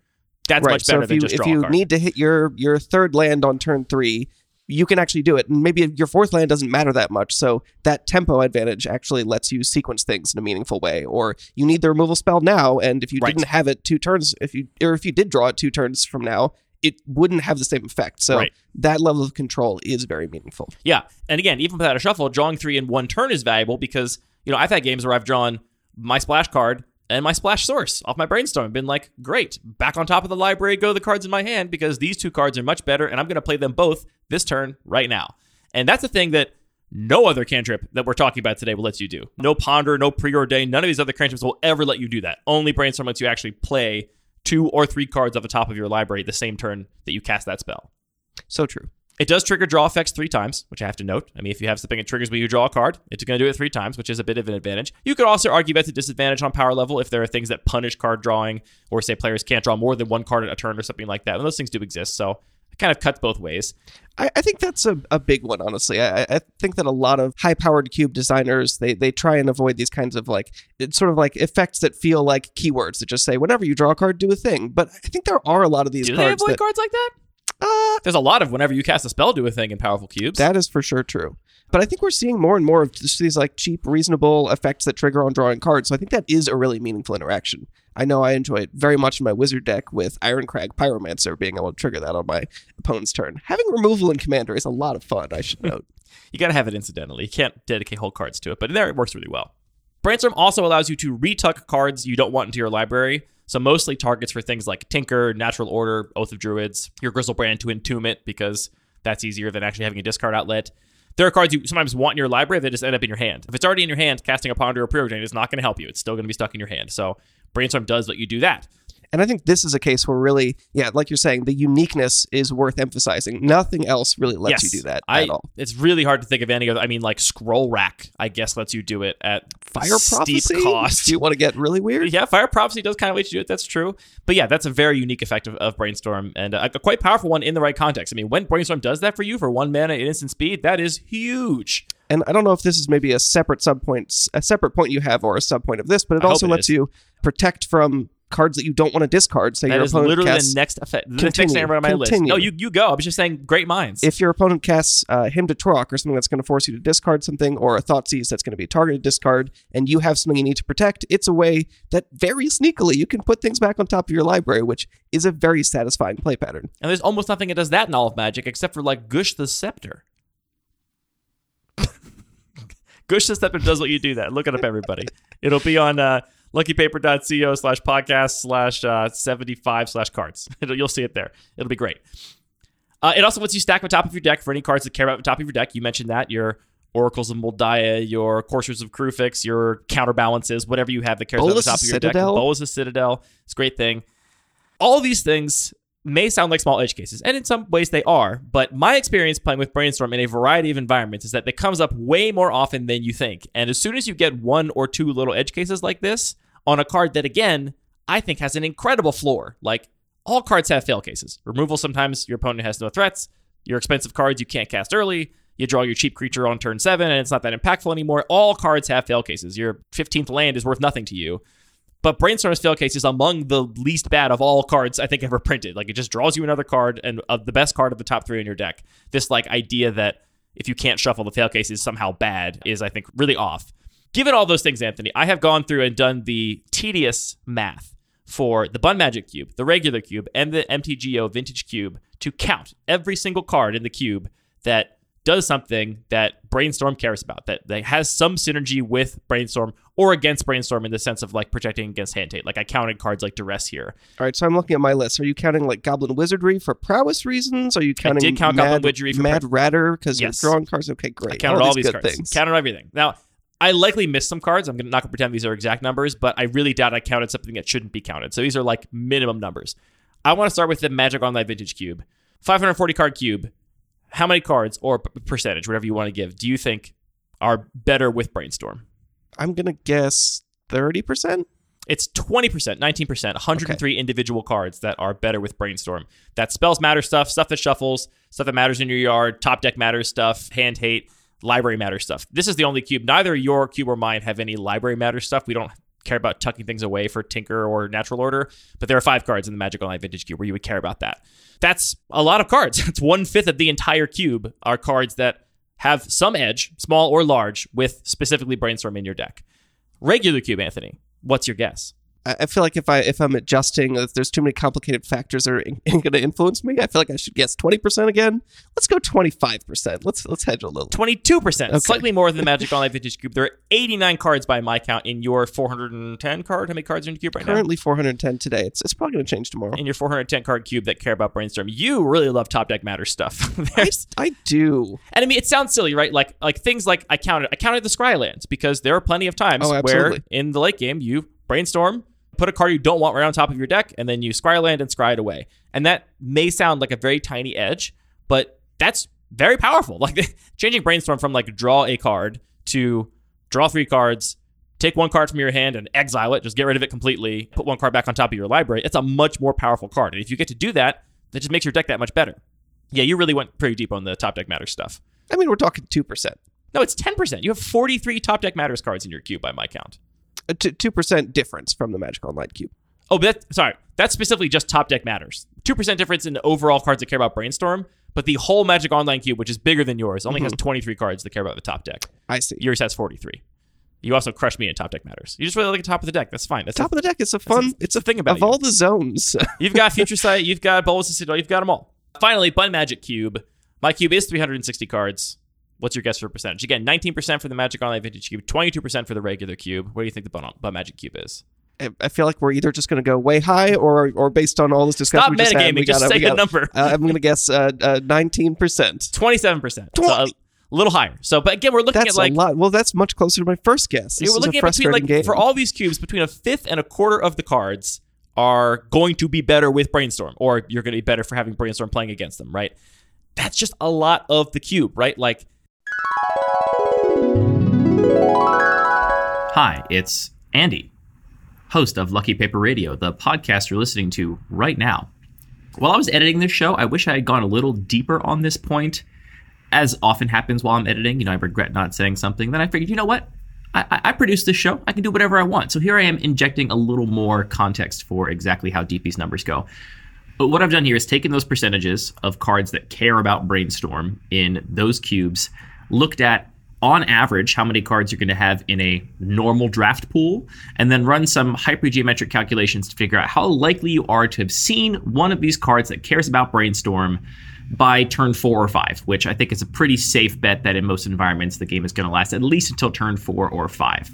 That's much so better if than you just if draw you a card. need to hit your your third land on turn three, you can actually do it. And maybe your fourth land doesn't matter that much. So that tempo advantage actually lets you sequence things in a meaningful way. Or you need the removal spell now, and if you Right. didn't have it two turns, if you or if you did draw it two turns from now, it wouldn't have the same effect. So Right. that level of control is very meaningful. Yeah, and again, even without a shuffle, drawing three in one turn is valuable because you know I've had games where I've drawn my splash card and my splash source off my brainstorm and been like, great, back on top of the library, go the cards in my hand because these two cards are much better, and I'm going to play them both this turn right now. And that's a thing that no other cantrip that we're talking about today will let you do. No ponder, no preordain, none of these other cantrips will ever let you do that. Only brainstorm lets you actually play two or three cards off the top of your library the same turn that you cast that spell. So true. It does trigger draw effects three times, which I have to note. I mean, if you have something that triggers when you draw a card, it's going to do it three times, which is a bit of an advantage. You could also argue that's a disadvantage on power level if there are things that punish card drawing, or say players can't draw more than one card at a turn or something like that. And those things do exist, so it kind of cuts both ways. I, I think that's a, a big one, honestly. I, I think that a lot of high powered cube designers they they try and avoid these kinds of like it's sort of like effects that feel like keywords that just say whenever you draw a card, do a thing. But I think there are a lot of these Do they cards avoid that cards like that? uh, There's a lot of whenever you cast a spell, do a thing in powerful cubes. that is for sure true. But I think we're seeing more and more of just these like cheap, reasonable effects that trigger on drawing cards. So I think that is a really meaningful interaction. I know I enjoy it very much in my wizard deck with Ironcrag Pyromancer being able to trigger that on my opponent's turn. Having removal in commander is a lot of fun, I should note. [laughs] You got to have it incidentally. You can't dedicate whole cards to it, but there it works really well. Brainstorm also allows you to retuck cards you don't want into your library. So mostly targets for things like Tinker, Natural Order, Oath of Druids, your Griselbrand to entomb it because that's easier than actually having a discard outlet. There are cards you sometimes want in your library that just end up in your hand. If it's already in your hand, casting a Ponder or Preordain is not going to help you. It's still going to be stuck in your hand. So Brainstorm does let you do that. And I think this is a case where really, yeah, like you're saying, the uniqueness is worth emphasizing. Nothing else really lets yes, you do that I, at all. It's really hard to think of any other. I mean, like Scroll Rack, I guess lets you do it at Fire steep prophecy. cost. Do you want to get really weird? Yeah, Fire Prophecy does kind of let you do it. That's true. But yeah, that's a very unique effect of, of Brainstorm and a, a quite powerful one in the right context. I mean, when Brainstorm does that for you for one mana at instant speed, that is huge. And I don't know if this is maybe a separate subpoint, a separate point you have, or a subpoint of this, but it I also it lets is. you protect from cards that you don't want to discard. So That your is opponent literally casts, the next effect. The next Continue, number on my list. continue. No, you you go. I was just saying, great minds. if your opponent casts uh, Hymn to Tourach or something that's going to force you to discard something, or a Thoughtseize that's going to be a targeted discard, and you have something you need to protect, it's a way that very sneakily you can put things back on top of your library, which is a very satisfying play pattern. and there's almost nothing that does that in all of Magic except for like Gush the Scepter. [laughs] Gush the Scepter does what you do that. Look it up, everybody. It'll be on uh, luckypaper.co slash podcast slash uh, 75 slash cards. [laughs] You'll see it there. It'll be great. Uh, it also lets you stack on top of your deck for any cards that care about the top of your deck. You mentioned that your Oracles of Mul Daya, your Coursers of Kruphix, your counterbalances, whatever you have that cares about Bolas the top of your Citadel? deck. Bolas of Citadel. It's a great thing. All these things may sound like small edge cases, and in some ways they are, but my experience playing with Brainstorm in a variety of environments is that it comes up way more often than you think. And as soon as you get one or two little edge cases like this on a card that, again, I think has an incredible floor, like all cards have fail cases. Removal, sometimes your opponent has no threats. Your expensive cards you can't cast early. You draw your cheap creature on turn seven, and it's not that impactful anymore. All cards have fail cases. Your 15th land is worth nothing to you. But Brainstorm's fail case is among the least bad of all cards I think ever printed. Like it just draws you another card and of the best card of the top three in your deck. This like idea that if you can't shuffle the fail case is somehow bad is I think really off. Given all those things, Anthony, I have gone through and done the tedious math for the Bun Magic Cube, the regular cube, and the MTGO Vintage Cube to count every single card in the cube that does something that Brainstorm cares about, that, that has some synergy with Brainstorm or against Brainstorm in the sense of like protecting against hand tape. Like I counted cards like Duress here. All right, so I'm looking at my list. Are you counting like Goblin Wizardry for prowess reasons? Are you counting did count Mad, Goblin Wizardry for Mad Ratter because Yes. you're drawing cards? Okay, great. I counted all, these good cards. things. Counted everything. Now, I likely missed some cards. I'm not going to pretend these are exact numbers, but I really doubt I counted something that shouldn't be counted. So these are like minimum numbers. I want to start with the Magic Online Vintage Cube. 540 card cube. How many cards or p- percentage, whatever you want to give, do you think are better with Brainstorm? I'm gonna guess thirty percent. It's 20%, 19%, 103 individual cards that are better with Brainstorm. That spells matter stuff, stuff that shuffles, stuff that matters in your yard, top deck matters stuff, hand hate, library matter stuff. This is the only cube. Neither your cube or mine have any library matter stuff. We don't care about tucking things away for Tinker or Natural Order, but there are five cards in the Magic Online Vintage Cube where you would care about that. That's a lot of cards. [laughs] It's one fifth of the entire cube are cards that have some edge, small or large, with specifically Brainstorm in your deck. Regular cube, Anthony. What's your guess? I feel like if I if I'm adjusting, if there's too many complicated factors that are [laughs] going to influence me, I feel like I should guess twenty percent again. Let's go twenty five percent. Let's let's hedge a little. 22%, slightly more than the Magic Online Vintage Cube. There are 89 cards by my count in your 410 card. How many cards are in your cube right now? Currently 410 today. It's it's probably going to change tomorrow. In your 410 card cube that care about Brainstorm. You really love Top Deck Matter stuff. [laughs] I, I do. and I mean, it sounds silly, right? Like like things like I counted I counted the Scrylands because there are plenty of times Oh, where in the late game you brainstorm, put a card you don't want right on top of your deck, and then you scry land and scry it away. And that may sound like a very tiny edge, but that's very powerful. [laughs] Like changing brainstorm from like draw a card to draw three cards, take one card from your hand and exile it, just get rid of it completely, put one card back on top of your library. It's a much more powerful card. And if you get to do that, that just makes your deck that much better. Yeah, you really went pretty deep on the top deck matter stuff. I mean, we're talking two percent. No, it's 10%. You have 43 top deck matters cards in your cube by my count. Uh, two percent difference from the Magic Online cube. Oh, but that, sorry. That's specifically just top deck matters. 2% difference in the overall cards that care about Brainstorm, but the whole Magic Online cube, which is bigger than yours, only has mm-hmm. 23 cards that care about the top deck. I see. Yours has 43. You also crushed me in top deck matters. You just really like the top of the deck. That's fine. That's Top of the deck is a fun. a- it's a a thing about of you. all the zones. [laughs] You've got Future Sight, you've got Bolas of Citadel, you've got them all. Finally, Bun Magic Cube. My cube is 360 cards. What's your guess for percentage? Again, 19% for the Magic Online Vintage Cube, 22% for the regular cube. What do you think the Magic Cube is? I- feel like we're either just going to go way high, or or based on all this discussion Stop we just had, we just gotta- say we a gotta- number. Uh, I'm going to guess nineteen percent. 27%. So a little higher. So, but again, we're looking That's at like a lot. Well, that's much closer to my first guess. This we're looking a at between like game. for all these cubes, between a fifth and a quarter of the cards are going to be better with brainstorm, or you're going to be better for having brainstorm playing against them, right? That's just a lot of the cube, right? Like, Hi, it's Andy, host of Lucky Paper Radio, the podcast you're listening to right now. While I was editing this show, I wish I had gone a little deeper on this point. As often happens while I'm editing, you know, I regret not saying something. Then I figured, you know what? I, I, this show. I can do whatever I want. So here I am injecting a little more context for exactly how deep these numbers go. But what I've done here is taken those percentages of cards that care about Brainstorm in those cubes, looked at on average how many cards you're going to have in a normal draft pool, and then run some hypergeometric calculations to figure out how likely you are to have seen one of these cards that cares about Brainstorm by turn four or five, which I think is a pretty safe bet that in most environments the game is going to last at least until turn four or five.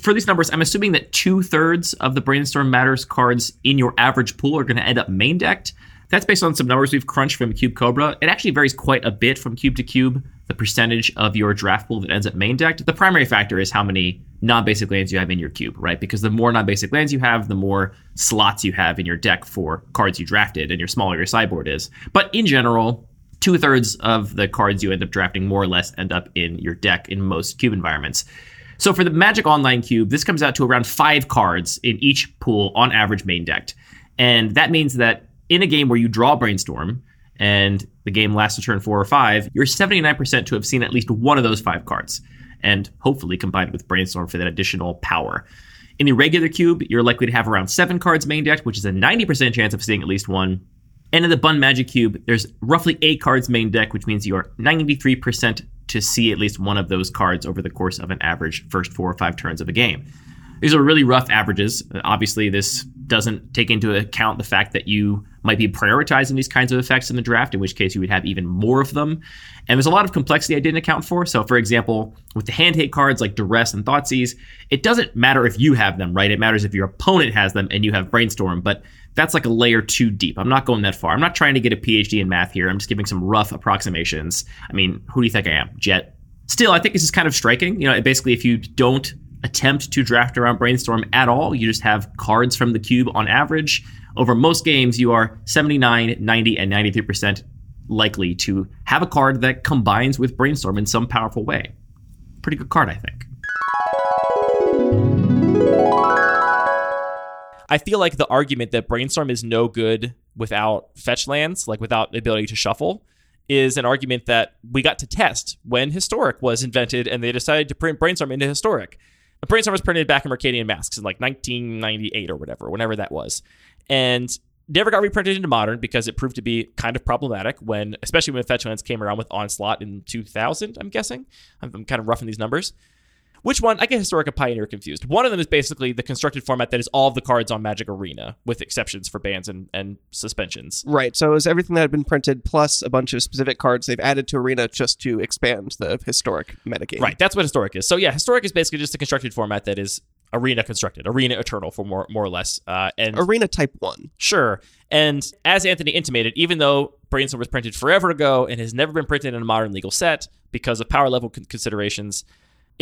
For these numbers, I'm assuming that two thirds of the Brainstorm Matters cards in your average pool are going to end up main decked. That's based on some numbers we've crunched from Cube Cobra. It actually varies quite a bit from cube to cube, the percentage of your draft pool that ends up main decked. The primary factor is how many non basic lands you have in your cube, right? Because the more non basic lands you have, the more slots you have in your deck for cards you drafted, and your smaller your sideboard is. But in general, two thirds of the cards you end up drafting more or less end up in your deck in most cube environments. So for the Magic Online cube, this comes out to around five cards in each pool on average main decked. And that means that in a game where you draw Brainstorm and the game lasts a turn four or five, you're 79% to have seen at least one of those five cards, and hopefully combined with Brainstorm for that additional power. In the regular cube, you're likely to have around seven cards main decked, which is a 90% chance of seeing at least one. And in the Bun Magic Cube, there's roughly eight cards main deck, which means you are 93% to see at least one of those cards over the course of an average first four or five turns of a game. These are really rough averages. Obviously, this doesn't take into account the fact that you might be prioritizing these kinds of effects in the draft, in which case you would have even more of them. And there's a lot of complexity I didn't account for. So, for example, with the hand hate cards like Duress and Thoughtseize, it doesn't matter if you have them, right? It matters if your opponent has them and you have Brainstorm. But that's like a layer too deep. I'm not going that far. I'm not trying to get a PhD in math here. I'm just giving some rough approximations. I mean, who do you think I am? Jet. Still, I think this is kind of striking. You know, basically, if you don't attempt to draft around Brainstorm at all, you just have cards from the cube on average. Over most games, you are 79, 90, and 93% likely to have a card that combines with Brainstorm in some powerful way. Pretty good card, I think. I feel like the argument that Brainstorm is no good without fetch lands, like without the ability to shuffle, is an argument that we got to test when Historic was invented and they decided to print Brainstorm into Historic. Brainstorm was printed back in Mercadian masks in like 1998 or whatever, whenever that was. And never got reprinted into Modern because it proved to be kind of problematic when, especially when fetch lands came around with Onslaught in 2000, I'm guessing. I'm, I'm kind of roughing these numbers. Which one? I get Historic and Pioneer confused. One of them is basically the constructed format that is all of the cards on Magic Arena, with exceptions for bans and, and suspensions. Right. So it was everything that had been printed plus a bunch of specific cards they've added to Arena just to expand the historic metagame. Right. That's what Historic is. So yeah, Historic is basically just a constructed format that is Arena constructed, Arena Eternal for more more or less. Uh, and Arena Type One. Sure. And as Anthony intimated, even though Brainstorm was printed forever ago and has never been printed in a modern legal set because of power level con- considerations,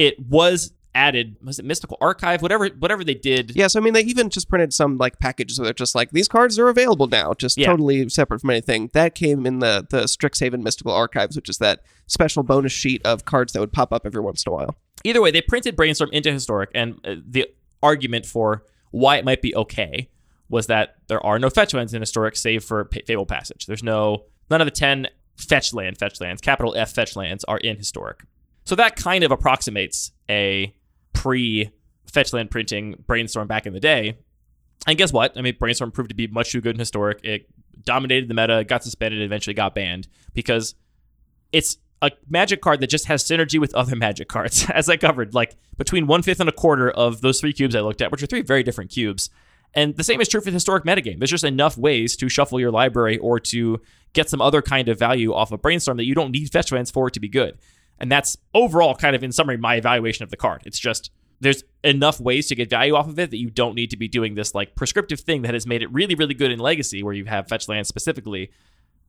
it was added was it mystical archive whatever whatever they did Yeah, so I mean, they even just printed some like packages where they're just like these cards are available now, just Yeah. totally separate from anything. That came in the the Strixhaven Mystical Archives, which is that special bonus sheet of cards that would pop up every once in a while. either way they printed brainstorm into historic and uh, the argument for why it might be okay was that there are no fetch lands in historic save for Pa- Fabled Passage there's no none of the 10 fetch land fetch lands capital f fetch lands are in historic so that kind of approximates a pre fetchland printing brainstorm back in the day and guess what? I mean, Brainstorm proved to be much too good in Historic. It dominated the meta, got suspended, eventually got banned because it's a magic card that just has synergy with other [laughs] magic cards, [laughs] as I covered. Like between one fifth and a quarter of those three cubes I looked at, which are three very different cubes. And the same is true for the historic metagame. There's just enough ways to shuffle your library or to get some other kind of value off of brainstorm that you don't need fetch lands for it to be good. And that's overall kind of in summary my evaluation of the card. It's just there's enough ways to get value off of it that you don't need to be doing this like prescriptive thing that has made it really, really good in Legacy, where you have fetch lands specifically.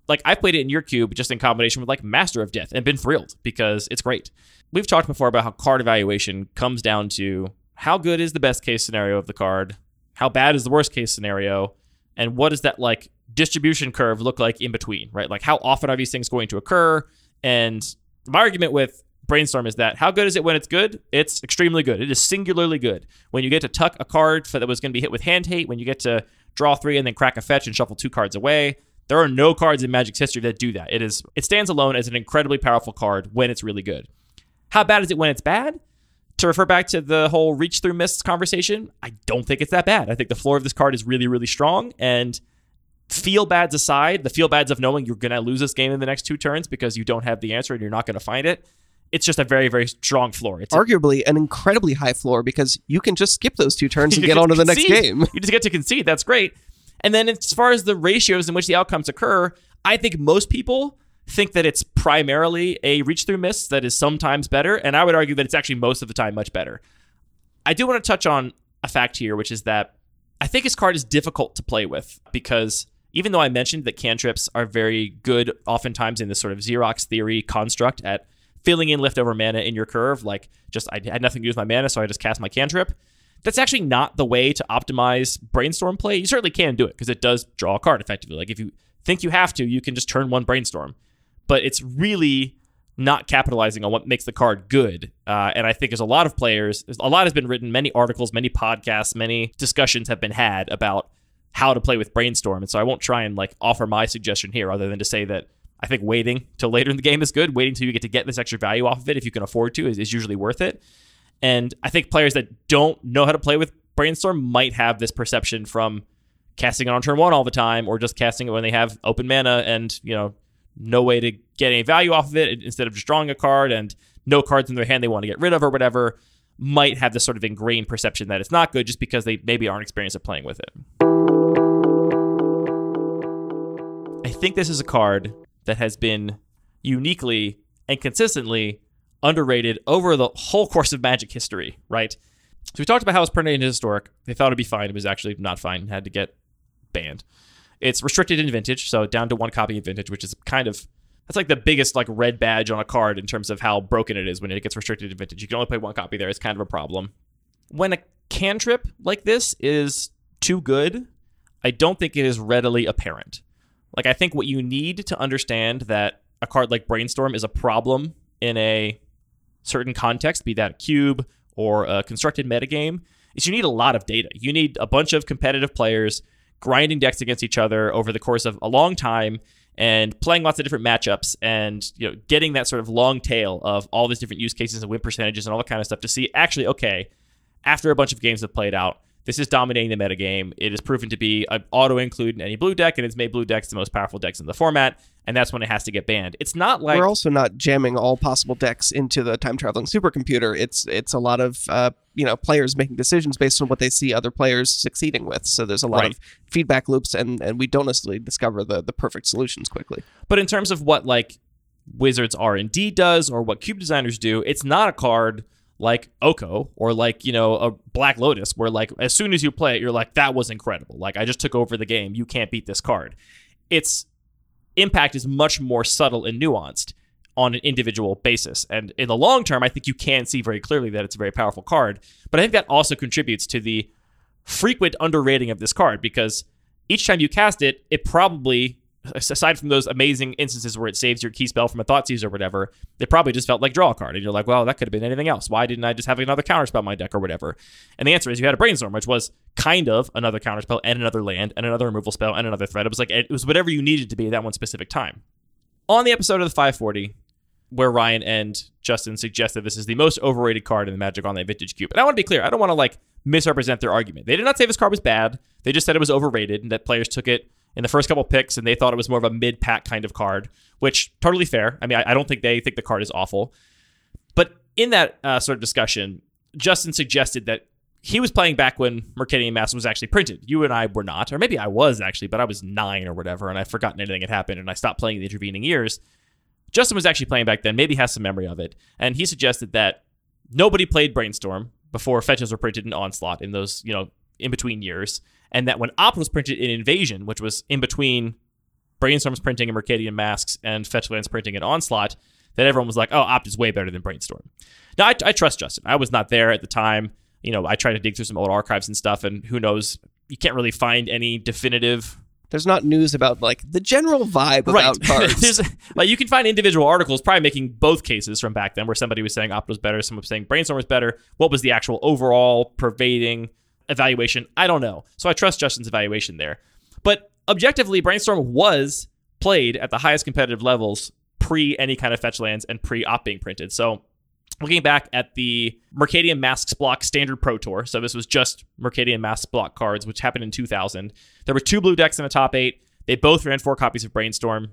Like I've played it in your cube just in combination with like Master of Death and been thrilled because it's great. We've talked before about how card evaluation comes down to how good is the best case scenario of the card, how bad is the worst case scenario, and what does that like distribution curve look like in between, right? Like how often are these things going to occur? And my argument with brainstorm is that how good is it when it's good? It's extremely good. It is singularly good. When you get to tuck a card that was going to be hit with hand hate, when you get to draw three and then crack a fetch and shuffle two cards away, there are no cards in Magic's history that do that. It is it stands alone as an incredibly powerful card when it's really good. How bad is it when it's bad? To refer back to the whole reach through mists conversation, I don't think it's that bad. I think the floor of this card is really, really strong. And feel bads aside, the feel bads of knowing you're going to lose this game in the next two turns because you don't have the answer and you're not going to find it, it's just a very, very strong floor. It's a- Arguably an incredibly high floor because you can just skip those two turns [laughs] and get get on to the next game. You just get to concede. That's great. And then as far as the ratios in which the outcomes occur, I think most people think that it's primarily a reach through miss that is sometimes better. And I would argue that it's actually most of the time much better. I do want to touch on a fact here, which is that I think his card is difficult to play with because even though I mentioned that cantrips are very good oftentimes in this sort of Xerox theory construct at filling in leftover mana in your curve, like just I had nothing to do with my mana, so I just cast my cantrip. That's actually not the way to optimize brainstorm play. You certainly can do it because it does draw a card effectively. Like if you think you have to, you can just turn one brainstorm. But it's really not capitalizing on what makes the card good. Uh, and I think there's a lot of players, a lot has been written, many articles, many podcasts, many discussions have been had about how to play with brainstorm. And so I won't try and like offer my suggestion here other than to say that I think waiting till [laughs] later in the game is good. Waiting till you get to get this extra value off of it if you can afford to is, is usually worth it. And I think players that don't know how to play with brainstorm might have this perception from casting it on turn one all the time or just casting it when they have open mana and, you know, no way to get any value off of it instead of just drawing a card and no cards in their hand they want to get rid of or whatever might have this sort of ingrained perception that it's not good just because they maybe aren't experienced at playing with it. I think this is a card that has been uniquely and consistently underrated over the whole course of Magic history, right? So we talked about how it was printed in Historic. They thought it'd be fine. It was actually not fine. Had to get banned. It's restricted in Vintage, so down to one copy in Vintage, which is kind of that's like the biggest like red badge on a card in terms of how broken it is when it gets restricted in Vintage. You can only play one copy there. It's kind of a problem. When a cantrip like this is too good, I don't think it is readily apparent. Like I think what you need to understand that a card like Brainstorm is a problem in a certain context, be that a cube or a constructed metagame, is you need a lot of data. You need a bunch of competitive players grinding decks against each other over the course of a long time and playing lots of different matchups and you know getting that sort of long tail of all these different use cases and win percentages and all that kind of stuff to see actually okay after a bunch of games have played out this is dominating the metagame. It is proven to be an auto include in any blue deck, and it's made blue decks the most powerful decks in the format, and that's when it has to get banned. It's not like We're also not jamming all possible decks into the time traveling supercomputer. It's it's a lot of uh, you know players making decisions based on what they see other players succeeding with. So there's a lot Right. of feedback loops, and and we don't necessarily discover the the perfect solutions quickly. But in terms of what like Wizards R and D does or what cube designers do, it's not a card like Oko or like you know a Black Lotus, where like as soon as you play it, you're like that was incredible. Like I just took over the game. You can't beat this card. Its impact is much more subtle and nuanced on an individual basis. And in the long term, I think you can see very clearly that it's a very powerful card. But I think that also contributes to the frequent underrating of this card because each time you cast it, it probably, aside from those amazing instances where it saves your key spell from a Thoughtseize or whatever, it probably just felt like draw a card. And you're like, well, that could have been anything else. Why didn't I just have another counterspell in my deck or whatever? And the answer is you had a brainstorm, which was kind of another counterspell and another land and another removal spell and another threat. It was like it was whatever you needed to be at that one specific time. On the episode of the 540, where Ryan and Justin suggested this is the most overrated card in the Magic Online Vintage Cube. And I want to be clear, I don't want to like misrepresent their argument. They did not say this card was bad. They just said it was overrated and that players took it in the first couple picks and they thought it was more of a mid pack kind of card, which totally fair. I mean, I, I don't think they think the card is awful. But in that uh, sort of discussion, Justin suggested that he was playing back when Mercadian Masks was actually printed. You and I were not, or maybe I was actually, but I was nine or whatever, and I've forgotten anything had happened, and I stopped playing in the intervening years. Justin was actually playing back then, maybe has some memory of it, and he suggested that nobody played Brainstorm before fetches were printed in Onslaught in those, you know, in between years, and that when Opt was printed in Invasion, which was in between Brainstorm's printing and Mercadian Masks and Fetchlands printing in Onslaught, that everyone was like, oh, Opt is way better than Brainstorm. Now, I, I trust Justin. I was not there at the time. You know, I tried to dig through some old archives and stuff, and who knows, you can't really find any definitive There's not news about like the general vibe about [laughs] cards. Like you can find individual articles probably making both cases from back then, where somebody was saying Opt was better, someone was saying Brainstorm was better. What was the actual overall pervading evaluation? I don't know. So I trust Justin's evaluation there. But objectively, Brainstorm was played at the highest competitive levels pre any kind of fetch lands and pre Opt being printed. So looking back at the Mercadian Masks block standard Pro Tour, so this was just Mercadian Masks block cards, which happened in 2000. There were two blue decks in the top eight. They both ran four copies of Brainstorm.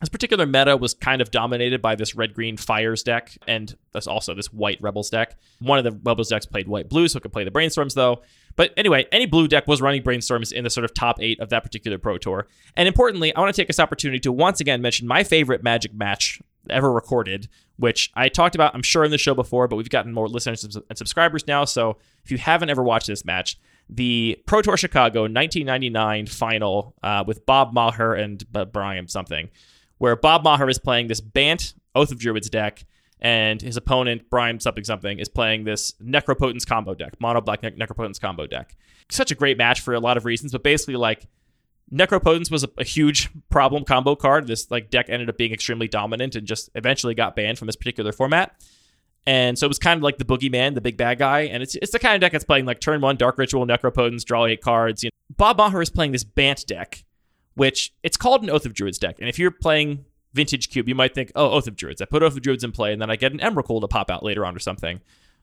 This particular meta was kind of dominated by this red green Fires deck and also this white Rebels deck. One of the Rebels decks played white blue, so it could play the Brainstorms though. But anyway, any blue deck was running Brainstorms in the sort of top eight of that particular Pro Tour. And importantly, I want to take this opportunity to once again mention my favorite Magic match ever recorded, which I talked about, I'm sure, in the show before, but we've gotten more listeners and subscribers now. So if you haven't ever watched this match, the Pro Tour Chicago 1999 final uh, with Bob Maher and uh, Brian something, where Bob Maher is playing this Bant Oath of Druids deck, and his opponent, Brian something something, is playing this Necropotence combo deck, mono black ne- Necropotence combo deck. Such a great match for a lot of reasons, but basically, like, Necropotence was a, a, huge problem combo card. This like deck ended up being extremely dominant and just eventually got banned from this particular format. And so it was kind of like the boogeyman, the big bad guy. And it's it's the kind of deck that's playing like turn one Dark Ritual, Necropotence, draw eight cards. You know, Bob Maher is playing this Bant deck, which it's called an Oath of Druids deck. And if you're playing Vintage Cube, you might think, oh, Oath of Druids. I put Oath of Druids in play, and then I get an Emrakul to pop out later on or something.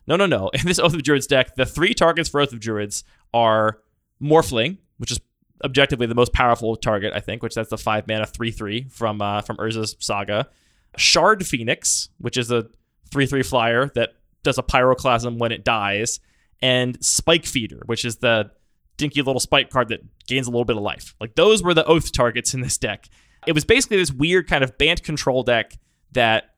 No, no, no. [laughs] In this Oath of Druids deck, the three targets for Oath of Druids are Morphling, which is objectively the most powerful target, I think, which that's the five mana three three from uh, from Urza's Saga. Shard Phoenix, which is a three three flyer that does a pyroclasm when it dies, and Spike Feeder, which is the dinky little spike card that gains a little bit of life. Like those were the oath targets in this deck. It was basically this weird kind of Bant control deck that,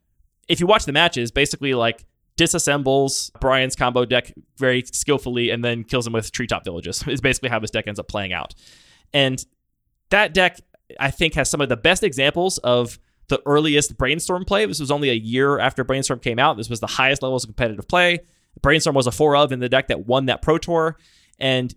if you watch the matches, basically like disassembles Brian's combo deck very skillfully and then kills him with treetop villages. [laughs] Is basically how this deck ends up playing out. And that deck, I think, has some of the best examples of the earliest Brainstorm play. This was only a year after Brainstorm came out. This was the highest levels of competitive play. Brainstorm was a 4 of in the deck that won that Pro Tour. And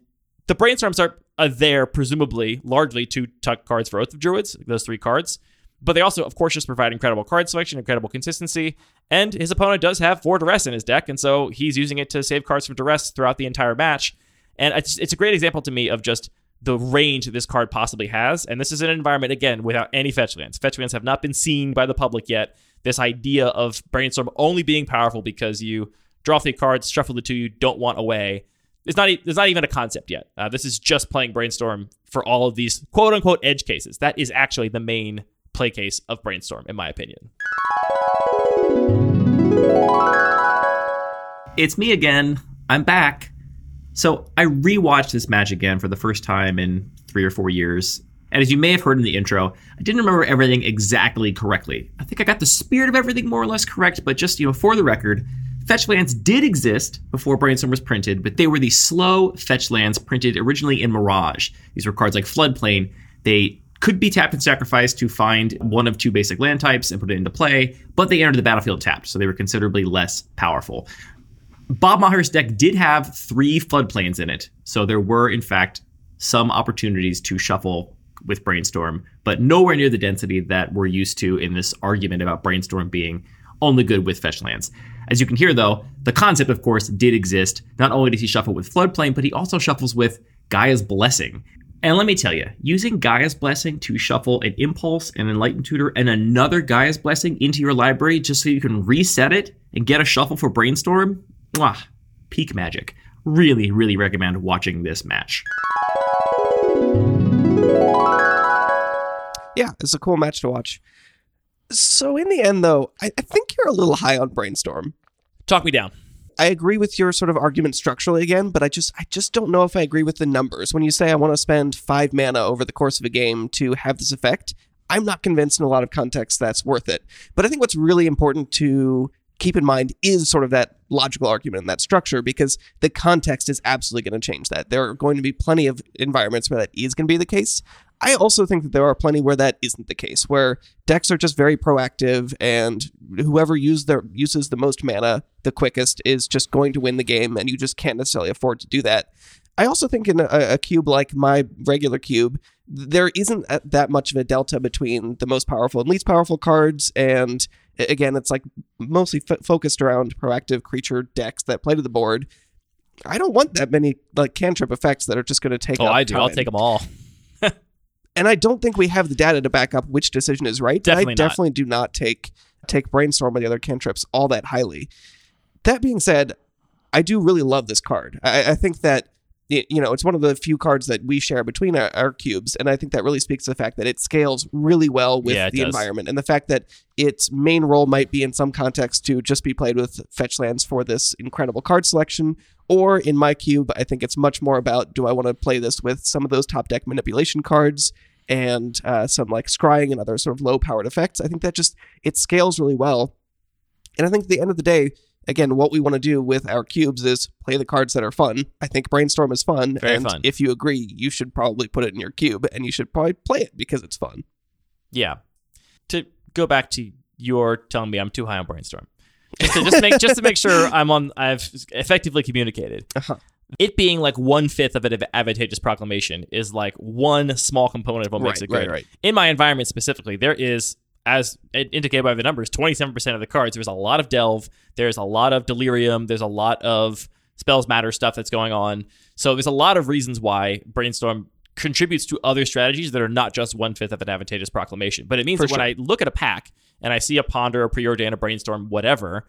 the Brainstorms are, are there, presumably, largely to tuck cards for Oath of Druids, those three cards. But they also, of course, just provide incredible card selection, incredible consistency. And his opponent does have four duress in his deck, and so he's using it to save cards from duress throughout the entire match. And it's, it's a great example to me of just the range that this card possibly has. And this is an environment, again, without any fetch lands. Fetch lands have not been seen by the public yet. This idea of Brainstorm only being powerful because you draw three cards, shuffle the two you don't want away. It's not, it's not even a concept yet. Uh, this is just playing Brainstorm for all of these quote unquote edge cases. That is actually the main play case of Brainstorm, in my opinion. It's me again. I'm back. So I rewatched this match again for the first time in three or four years. And as you may have heard in the intro, I didn't remember everything exactly correctly. I think I got the spirit of everything more or less correct, but just, you know, for the record, fetch lands did exist before Brainstorm was printed, but they were the slow fetch lands printed originally in Mirage. These were cards like Floodplain. They could be tapped and sacrificed to find one of two basic land types and put it into play, but they entered the battlefield tapped, so they were considerably less powerful. Bob Maher's deck did have three floodplains in it, so there were, in fact, some opportunities to shuffle with Brainstorm, but nowhere near the density that we're used to in this argument about Brainstorm being only good with fetch lands. As you can hear, though, the concept, of course, did exist. Not only does he shuffle with Floodplain, but he also shuffles with Gaia's Blessing. And let me tell you, using Gaia's Blessing to shuffle an Impulse, an Enlightened Tutor, and another Gaia's Blessing into your library just so you can reset it and get a shuffle for Brainstorm Mwah, peak magic. Really, really recommend watching this match. Yeah, it's a cool match to watch. So in the end, though, I, I think you're a little high on Brainstorm. Talk me down. I agree with your sort of argument structurally again, but I just I just don't know if I agree with the numbers. When you say I want to spend five mana over the course of a game to have this effect, I'm not convinced in a lot of contexts that's worth it. But I think what's really important to keep in mind is sort of that logical argument and that structure because the context is absolutely going to change that. There are going to be plenty of environments where that is going to be the case. I also think that there are plenty where that isn't the case, where decks are just very proactive and whoever use their, uses the most mana the quickest is just going to win the game and you just can't necessarily afford to do that. I also think in a, a cube like my regular cube, there isn't that much of a delta between the most powerful and least powerful cards and again, it's like mostly f- focused around proactive creature decks that play to the board. I don't want that many like cantrip effects that are just going to take. Oh, I do. Time. I'll take them all. And I don't think we have the data to back up which decision is right. Definitely I definitely not. do not take take brainstorm or the other cantrips all that highly. That being said, I do really love this card. I, I think that you know it's one of the few cards that we share between our, our cubes, and I think that really speaks to the fact that it scales really well with Yeah, the does. environment, and the fact that its main role might be in some context to just be played with fetch lands for this incredible card selection. Or in my cube, I think it's much more about do I want to play this with some of those top deck manipulation cards and uh, some like scrying and other sort of low powered effects. I think that just it scales really well. And I think at the end of the day, again, what we want to do with our cubes is play the cards that are fun. I think Brainstorm is fun. Very and fun. if you agree, you should probably put it in your cube and you should probably play it because it's fun. Yeah. To go back to your telling me I'm too high on brainstorm. Just to, just make just to make sure I'm on I've effectively communicated. Uh-huh. It being like one fifth of an advantageous proclamation is like one small component of what makes it good. right, right. In my environment specifically, there is, as indicated by the numbers, 27% of the cards. There's a lot of delve. There's a lot of delirium. There's a lot of spells matter stuff that's going on. So there's a lot of reasons why brainstorm contributes to other strategies that are not just one fifth of an advantageous proclamation. But it means For that when I look at a pack and I see a ponder, a preordain, a brainstorm, whatever,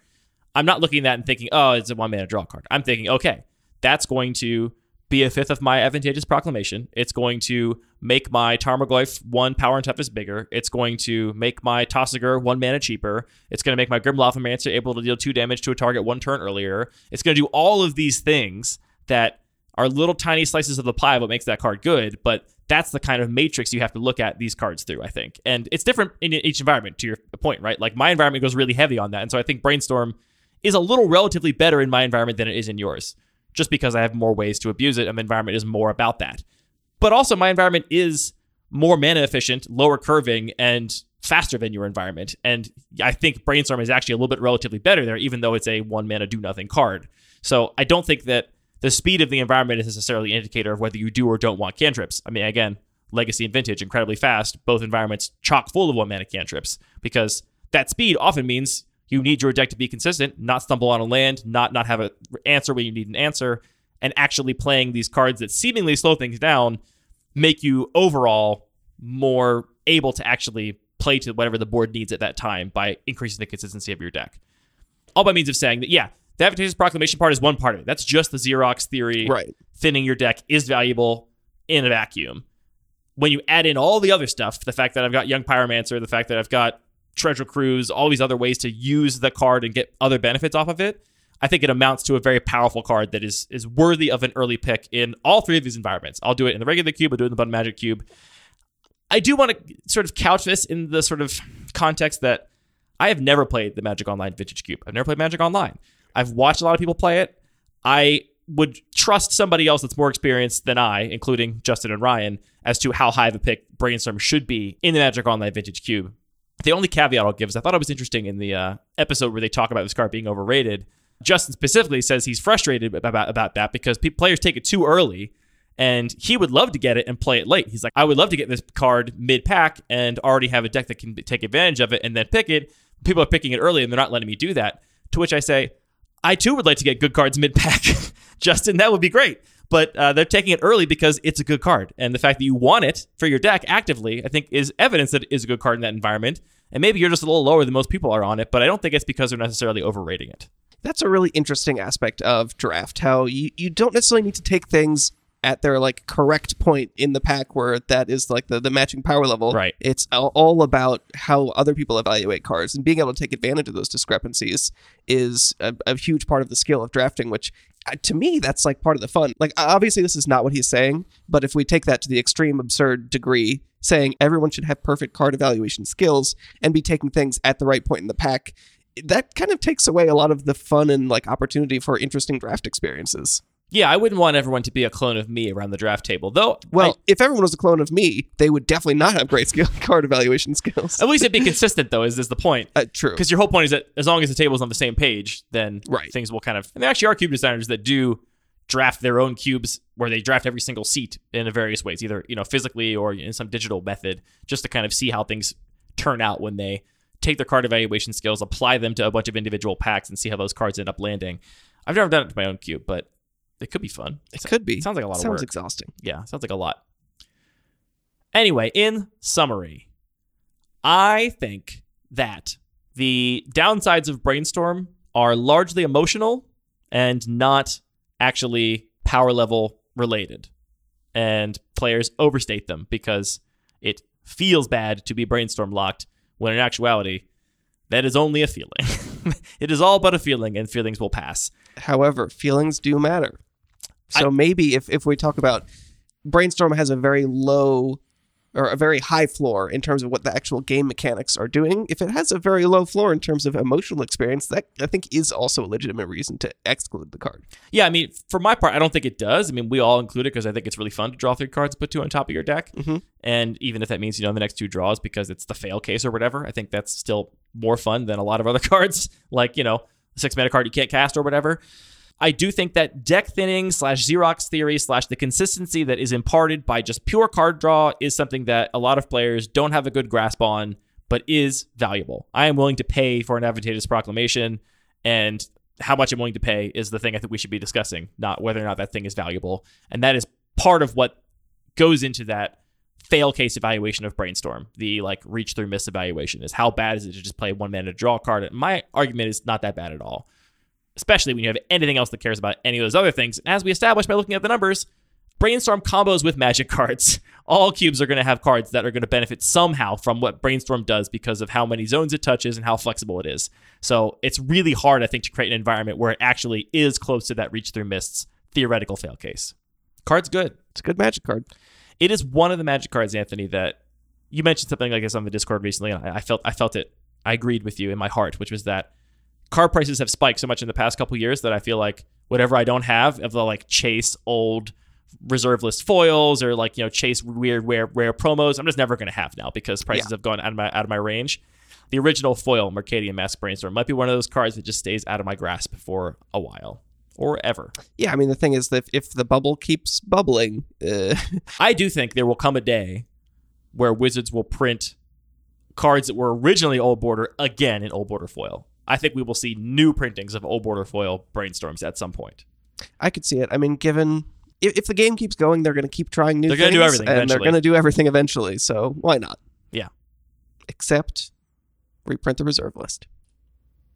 I'm not looking at that and thinking, oh, it's a one mana draw card. I'm thinking, okay, that's going to be a fifth of my advantageous proclamation. It's going to make my Tarmogoyf one power and toughness bigger. It's going to make my Tasigur one mana cheaper. It's going to make my Grim Lavamancer able to deal two damage to a target one turn earlier. It's going to do all of these things that are little tiny slices of the pie of what makes that card good, but that's the kind of matrix you have to look at these cards through, I think. And it's different in each environment, to your point, right? Like my environment goes really heavy on that. And so I think Brainstorm is a little relatively better in my environment than it is in yours, just because I have more ways to abuse it and the environment is more about that. But also, my environment is more mana efficient, lower curving, and faster than your environment. And I think Brainstorm is actually a little bit relatively better there, even though it's a one mana do nothing card. So I don't think that the speed of the environment is necessarily an indicator of whether you do or don't want cantrips. I mean, again, Legacy and Vintage, incredibly fast, both environments chock full of one mana cantrips, because that speed often means you need your deck to be consistent, not stumble on a land, not not have an answer when you need an answer, and actually playing these cards that seemingly slow things down make you overall more able to actually play to whatever the board needs at that time by increasing the consistency of your deck. All by means of saying that, yeah, the advantageous proclamation part is one part of it. That's just the Xerox theory. Right. Thinning your deck is valuable in a vacuum. When you add in all the other stuff, the fact that I've got Young Pyromancer, the fact that I've got Treasure Cruise, all these other ways to use the card and get other benefits off of it, I think it amounts to a very powerful card that is is worthy of an early pick in all three of these environments. I'll do it in the regular cube, I'll do it in the Bun Magic cube. I do want to sort of couch this in the sort of context that I have never played the Magic Online Vintage Cube. I've never played Magic Online. I've watched a lot of people play it. I would trust somebody else that's more experienced than I, including Justin and Ryan, as to how high of a pick Brainstorm should be in the Magic Online Vintage Cube. The only caveat I'll give is I thought it was interesting in the uh, episode where they talk about this card being overrated. Justin specifically says he's frustrated about, about that because pe- players take it too early and he would love to get it and play it late. He's like, I would love to get this card mid pack and already have a deck that can take advantage of it and then pick it. People are picking it early and they're not letting me do that. To which I say, I too would like to get good cards mid pack. [laughs] Justin, that would be great. But uh, they're taking it early because it's a good card. And the fact that you want it for your deck actively, I think, is evidence that it is a good card in that environment. And maybe you're just a little lower than most people are on it, but I don't think it's because they're necessarily overrating it. That's a really interesting aspect of draft. How you, you don't necessarily need to take things at their like correct point in the pack where that is like the, the matching power level. Right. It's all- about how other people evaluate cards and being able to take advantage of those discrepancies is a, a huge part of the skill of drafting, which uh, to me that's like part of the fun. Like obviously this is not what he's saying, but if we take that to the extreme absurd degree, saying everyone should have perfect card evaluation skills and be taking things at the right point in the pack, that kind of takes away a lot of the fun and like opportunity for interesting draft experiences. Yeah, I wouldn't want everyone to be a clone of me around the draft table, though. Well, if everyone was a clone of me, they would definitely not have great skill [laughs] card evaluation skills. At least it'd be consistent, though. Is is the point? Uh, true. Because your whole point is that as long as the table's on the same page, then Right. things will kind of. And there actually are cube designers that do draft their own cubes, where they draft every single seat in various ways, either you know physically or in some digital method, just to kind of see how things turn out when they take their card evaluation skills, apply them to a bunch of individual packs, and see how those cards end up landing. I've never done it to my own cube, but it could be fun. It could be. Sounds like a lot of work. Sounds exhausting. Yeah, sounds like a lot. Anyway, in summary, I think that the downsides of Brainstorm are largely emotional and not actually power level related. And players overstate them because it feels bad to be brainstorm locked when in actuality, that is only a feeling. [laughs] it is all but a feeling, and feelings will pass. However, feelings do matter. So maybe if, if we talk about Brainstorm has a very low or a very high floor in terms of what the actual game mechanics are doing. If it has a very low floor in terms of emotional experience, that I think is also a legitimate reason to exclude the card. Yeah, I mean, for my part, I don't think it does. I mean, we all include it because I think it's really fun to draw three cards, put two on top of your deck. Mhm. And even if that means you know the next two draws because it's the fail case or whatever, I think that's still more fun than a lot of other [laughs] cards, like you know, a six mana card you can't cast or whatever. I do think that deck thinning slash Xerox theory slash the consistency that is imparted by just pure card draw is something that a lot of players don't have a good grasp on, but is valuable. I am willing to pay for an advantageous proclamation, and how much I'm willing to pay is the thing I think we should be discussing, not whether or not that thing is valuable. And that is part of what goes into that fail case evaluation of brainstorm the like reach through miss evaluation is how bad is it to just play one mana to draw card my argument is not that bad at all especially when you have anything else that cares about any of those other things. And as we established by looking at the numbers, brainstorm combos with magic [laughs] cards. All cubes are going to have cards that are going to benefit somehow from what brainstorm does because of how many zones it touches and how flexible it is. So it's really hard, I think, to create an environment where it actually is close to that reach through mists theoretical fail case. Card's good. It's a good magic card. It is one of the magic cards, Anthony, that you mentioned something like this on the Discord recently, and I, I felt I felt it. I agreed with you in my heart, which was that car prices have spiked so much in the past couple years that I feel like whatever I don't have of the like chase old reserve list foils or like you know chase weird rare rare promos, I'm just never going to have now because prices have gone out of my out of my range. The original foil Mercadian Masks Brainstorm might be one of those cards that just stays out of my grasp for a while or ever. Yeah, I mean the thing is that if the bubble keeps bubbling, uh, [laughs] I do think there will come a day where Wizards will print cards that were originally old border again in old border foil. I think we will see new printings of old border foil brainstorms at some point. I could see it. I mean, given if, if the game keeps going, they're going to keep trying new They're things, gonna do everything and they're going to do everything eventually. So why not? Yeah. Except reprint the reserve list.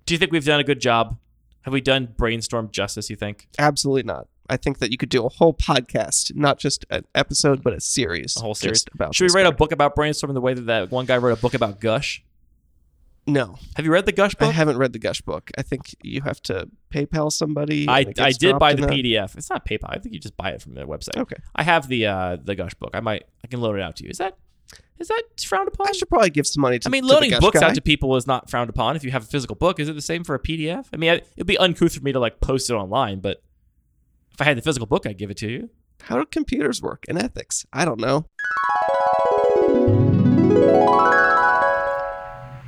Do you think we've done a good job? Have we done brainstorm justice, you think? Absolutely not. I think that you could do a whole podcast, not just an episode, but a series. A whole series? about. Should we write a book about brainstorming the way that that one guy wrote a book about Gush? No, Have you read the Gush book? I haven't read the Gush book. I think you have to PayPal somebody. I, I did buy the a- PDF. It's not PayPal. I think you just buy it from their website. Okay. I have the uh, the Gush book. I might I can load it out to you. Is that is that frowned upon? I should probably give some money to. I mean, loading books guy. out to people is not frowned upon. If you have a physical book, is it the same for a PDF? I mean, it'd be uncouth for me to like post it online, but if I had the physical book, I'd give it to you. How do computers work and ethics? I don't know.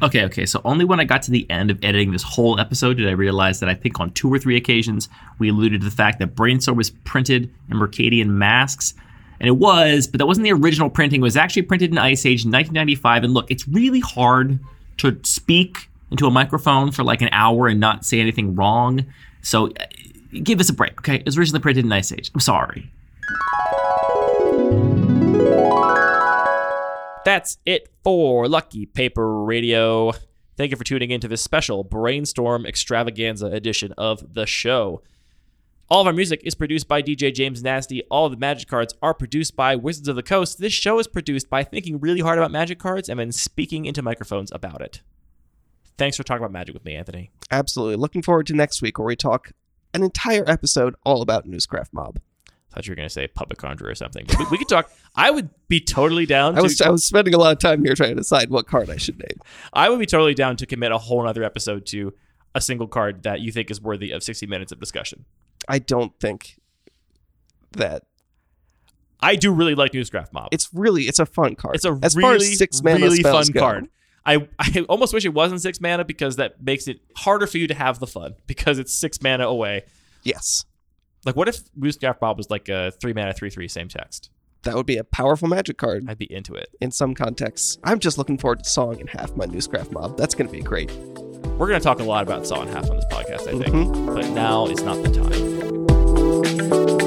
Okay, okay. So only when I got to the end of editing this whole episode did I realize that I think on two or three occasions we alluded to the fact that Brainstorm was printed in Mercadian masks. And it was, but that wasn't the original printing. It was actually printed in Ice Age in 1995. And look, it's really hard to speak into a microphone for like an hour and not say anything wrong. So uh, give us a break, okay? It was originally printed in Ice Age. I'm sorry. That's it for Lucky Paper Radio. Thank you for tuning in to this special Brainstorm Extravaganza edition of the show. All of our music is produced by DJ James Nasty. All of the magic cards are produced by Wizards of the Coast. This show is produced by thinking really hard about magic cards and then speaking into microphones about it. Thanks for talking about magic with me, Anthony. Absolutely. Looking forward to next week where we talk an entire episode all about Newscraft Mob. I thought you were going to say Puppet Conjurer or something. But we, we could talk. I would be totally down. I to, was I was spending a lot of time here trying to decide what card I should name. I would be totally down to commit a whole other episode to a single card that you think is worthy of 60 minutes of discussion. I don't think that I do really like Newscraft Mob. it's really it's a fun card. It's a as really, far as six mana really fun go, card. I, I almost wish it wasn't six mana because that makes it harder for you to have the fun [laughs] because it's six mana away. Yes, Like, what if Newscraft Mob was like a three mana, three, three, same text? that would be a powerful magic card I'd be into it. in some contexts. I'm just looking forward to Song and half my Newscraft mob. That's going to be great. We're going to talk a lot about Song and Half on this podcast, I think, mm-hmm. but now is not the time.